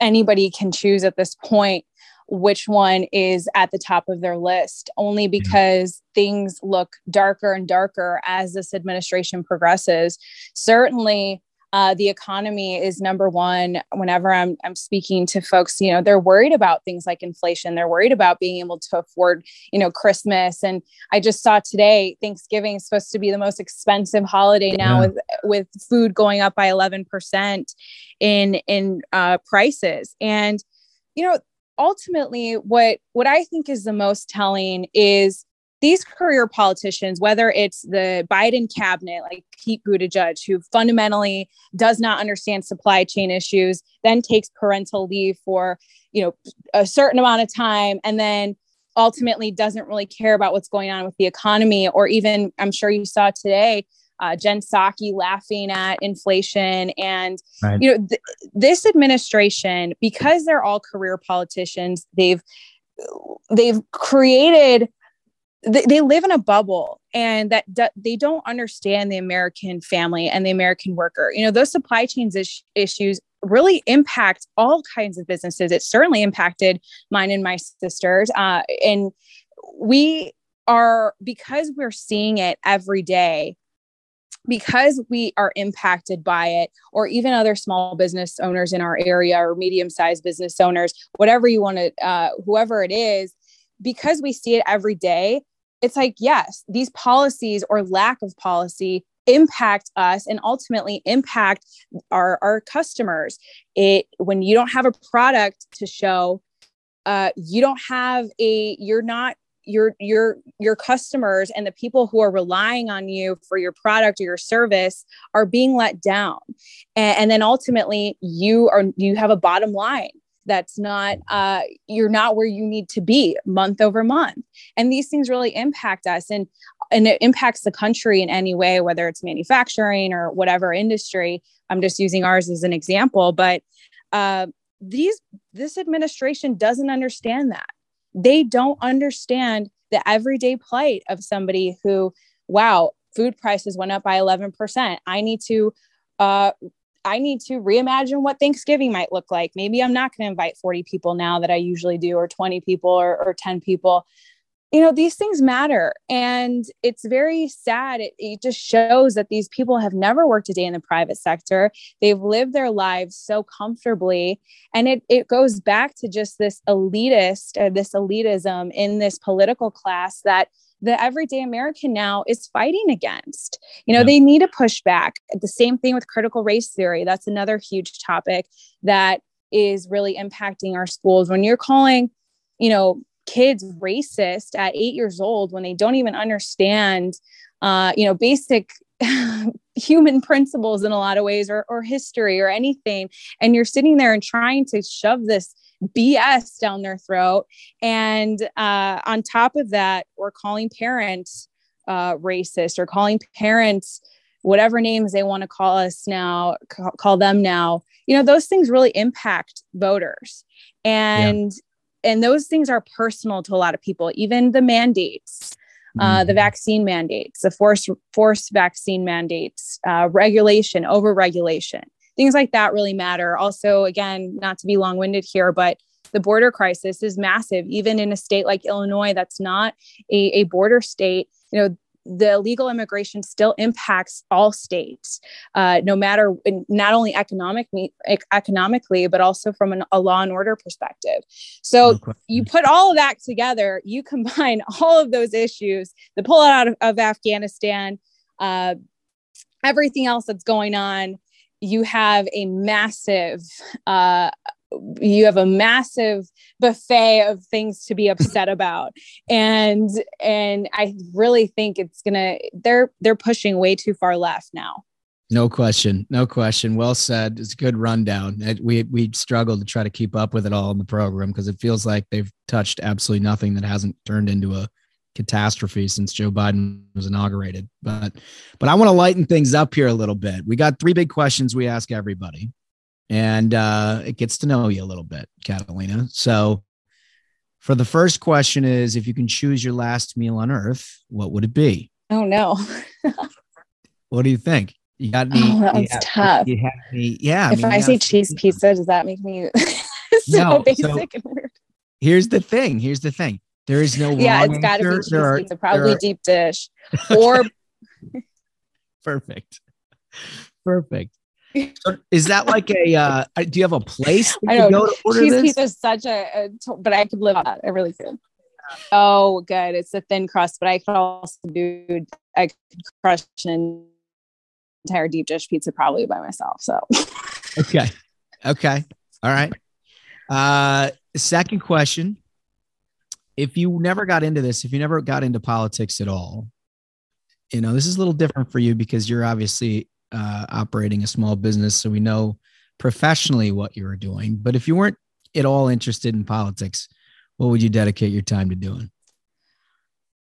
anybody can choose at this point which one is at the top of their list, only mm-hmm. because yeah. things look darker and darker as this administration progresses. Certainly, uh, the economy is number one whenever I'm, I'm speaking to folks you know they're worried about things like inflation. They're worried about being able to afford you know christmas. And i just saw today thanksgiving is supposed to be the most expensive holiday now yeah. with with food going up by 11% in in uh, prices. And you know ultimately what what i think is the most telling is these career politicians, whether it's the Biden cabinet, like Pete Buttigieg, who fundamentally does not understand supply chain issues, then takes parental leave for, you know, a certain amount of time, and then ultimately doesn't really care about what's going on with the economy, or even I'm sure you saw today. Uh, Jen Psaki laughing at inflation, and right. you know th- this administration, because they're all career politicians, they've they've created they, they live in a bubble and that d- they don't understand the American family and the American worker. You know, those supply chains is- issues really impact all kinds of businesses. It certainly impacted mine and my sisters. Uh, and we are, because we're seeing it every day, because we are impacted by it, or even other small business owners in our area or medium sized business owners, whatever you want to, uh, whoever it is, because we see it every day, it's like, yes, these policies or lack of policy impact us and ultimately impact our, our customers. It when you don't have a product to show, uh, you don't have a, you're not your your your customers and the people who are relying on you for your product or your service are being let down and, and then ultimately you are you have a bottom line that's not uh, you're not where you need to be month over month. And these things really impact us and and it impacts the country in any way whether it's manufacturing or whatever industry. I'm just using ours as an example but uh, these this administration doesn't understand that. They don't understand the everyday plight of somebody who wow food prices went up by 11% i need to uh, I need to reimagine what Thanksgiving might look like. Maybe I'm not going to invite 40 people now that I usually do, or 20 people, or, or 10 people. You know, these things matter. And it's very sad. It, it just shows that these people have never worked a day in the private sector. They've lived their lives so comfortably. And it, it goes back to just this elitist, or this elitism in this political class that the everyday American now is fighting against. You know, yeah. they need to push back. The same thing with critical race theory. That's another huge topic that is really impacting our schools. When you're calling, you know, kids racist at eight years old when they don't even understand, uh, you know, basic human principles in a lot of ways or, or history or anything and you're sitting there and trying to shove this BS down their throat. And uh, on top of that, we're calling parents uh, racist or calling parents whatever names they want to call us now, call, call them now. You know, those things really impact voters. And yeah. and those things are personal to a lot of people, even the mandates. Uh, the mm-hmm. vaccine mandates, the forced forced vaccine mandates, uh, regulation, over regulation things like that really matter. Also, again, not to be long winded here, but the border crisis is massive, even in a state like Illinois that's not a, a border state. You know, the illegal immigration still impacts all states, uh, no matter not only economic economically, but also from an, a law and order perspective. So no you put all of that together, you combine all of those issues, the pullout of, of Afghanistan, uh, everything else that's going on. You have a massive uh, you have a massive buffet of things to be upset about. And and i really think it's gonna they're they're pushing way too far left now. No question. No question. Well said. It's a good rundown. We we struggle to try to keep up with it all in the program because it feels like they've touched absolutely nothing that hasn't turned into a catastrophe since Joe Biden was inaugurated. But but I want to lighten things up here a little bit. We got three big questions we ask everybody and uh, it gets to know you a little bit, Catalina. So, for the first question is, if you can choose your last meal on Earth, what would it be? Oh no. what do you think? You got me. Oh, that's have, tough. You have me. Yeah. If I, mean, I say cheese pizza, does that make me so no, basic so and weird? Here's the thing. Here's the thing. There is no yeah. It's got to be cheese are, pizza, probably are... deep dish, or perfect, perfect. So is that like a? Uh, do you have a place? I know. Cheese pizza is such a, a, but I could live on that. I really could. Oh, good. It's a thin crust, but I could also do. I could crush an entire deep dish pizza probably by myself. So. okay. Okay. All right. Uh, second question. If you never got into this, if you never got into politics at all, you know, this is a little different for you because you're obviously uh, operating a small business, so we know professionally what you were doing. But if you weren't at all interested in politics, what would you dedicate your time to doing?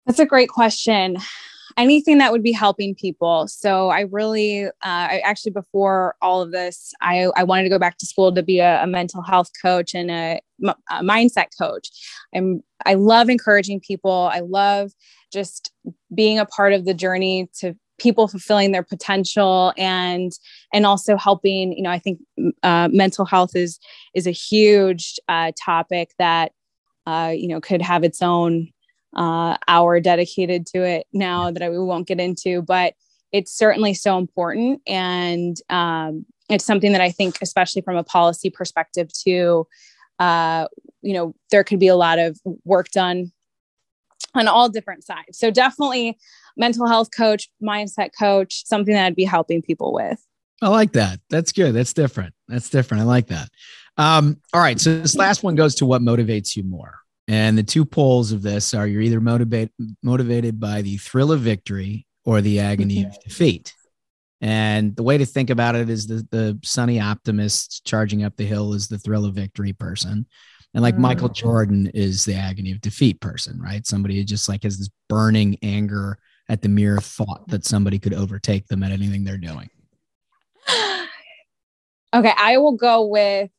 That's a great question. Anything that would be helping people. So I really, uh, I actually before all of this, I, I wanted to go back to school to be a, a mental health coach and a, a mindset coach. I'm I love encouraging people. I love just being a part of the journey to people fulfilling their potential and and also helping you know i think uh, mental health is is a huge uh, topic that uh, you know could have its own uh, hour dedicated to it now that I, we won't get into but it's certainly so important and um, it's something that i think especially from a policy perspective too uh, you know there could be a lot of work done on all different sides. So definitely mental health coach, mindset coach, something that I'd be helping people with. I like that. That's good. That's different. That's different. I like that. Um, all right. So this last one goes to what motivates you more. And the two poles of this are you're either motivated motivated by the thrill of victory or the agony mm-hmm. of defeat. And the way to think about it is the the sunny optimist charging up the hill is the thrill of victory person. And like mm. Michael Jordan is the agony of defeat person, right? Somebody who just like has this burning anger at the mere thought that somebody could overtake them at anything they're doing. Okay, I will go with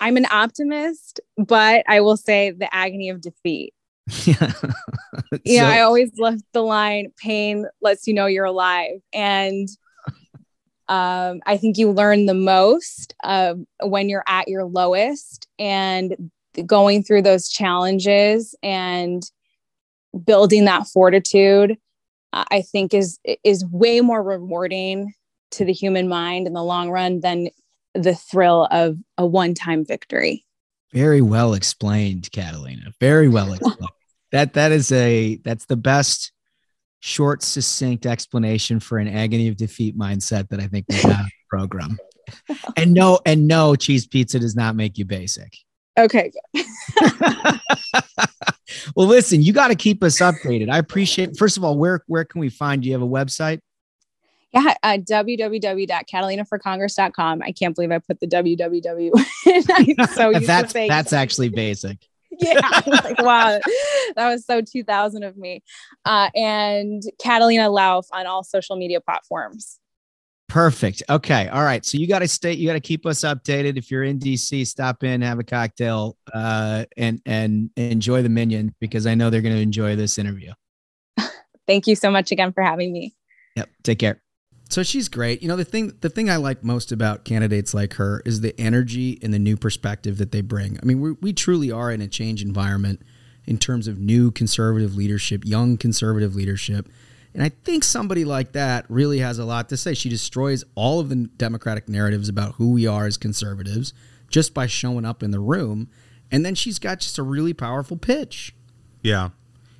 I'm an optimist, but I will say the agony of defeat. Yeah. yeah, so, I always love the line pain lets you know you're alive. And um, I think you learn the most uh, when you're at your lowest and going through those challenges and building that fortitude. I think is is way more rewarding to the human mind in the long run than the thrill of a one-time victory. Very well explained, Catalina. Very well explained. that that is a that's the best short, succinct explanation for an agony of defeat mindset that I think we have program. And no, and no, cheese pizza does not make you basic. Okay. well, listen, you got to keep us updated. I appreciate. First of all, where where can we find? Do you have a website? Yeah, uh, www.catalinaforcongress.com. I can't believe I put the www. so that's that's actually basic. yeah, like wow, that was so 2000 of me. Uh, and Catalina Lauf on all social media platforms. Perfect. Okay. All right. So you got to stay. You got to keep us updated. If you're in DC, stop in, have a cocktail, uh, and and enjoy the minion because I know they're going to enjoy this interview. Thank you so much again for having me. Yep. Take care so she's great. You know, the thing the thing I like most about candidates like her is the energy and the new perspective that they bring. I mean, we we truly are in a change environment in terms of new conservative leadership, young conservative leadership. And I think somebody like that really has a lot to say. She destroys all of the Democratic narratives about who we are as conservatives just by showing up in the room. And then she's got just a really powerful pitch. Yeah.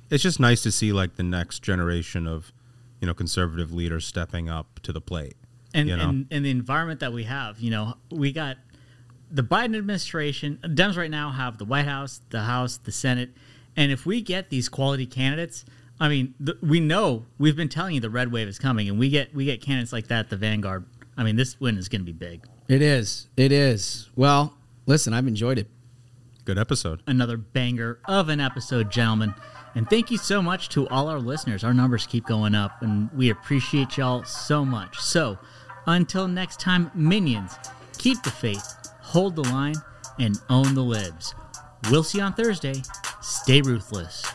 It's just nice to see like the next generation of, you know, conservative leaders stepping up to the plate. and, you know? and and the environment that we have. You know, we got the Biden administration. Dems right now have the White House, the House, the Senate, and if we get these quality candidates, I mean, the, we know we've been telling you the red wave is coming, and we get we get candidates like that, the vanguard. I mean, this win is going to be big. It is. It is. Well, listen, I've enjoyed it. Good episode. Another banger of an episode, gentlemen. And thank you so much to all our listeners. Our numbers keep going up, and we appreciate y'all so much. So, until next time, minions, keep the faith, hold the line, and own the libs. We'll see you on Thursday. Stay ruthless.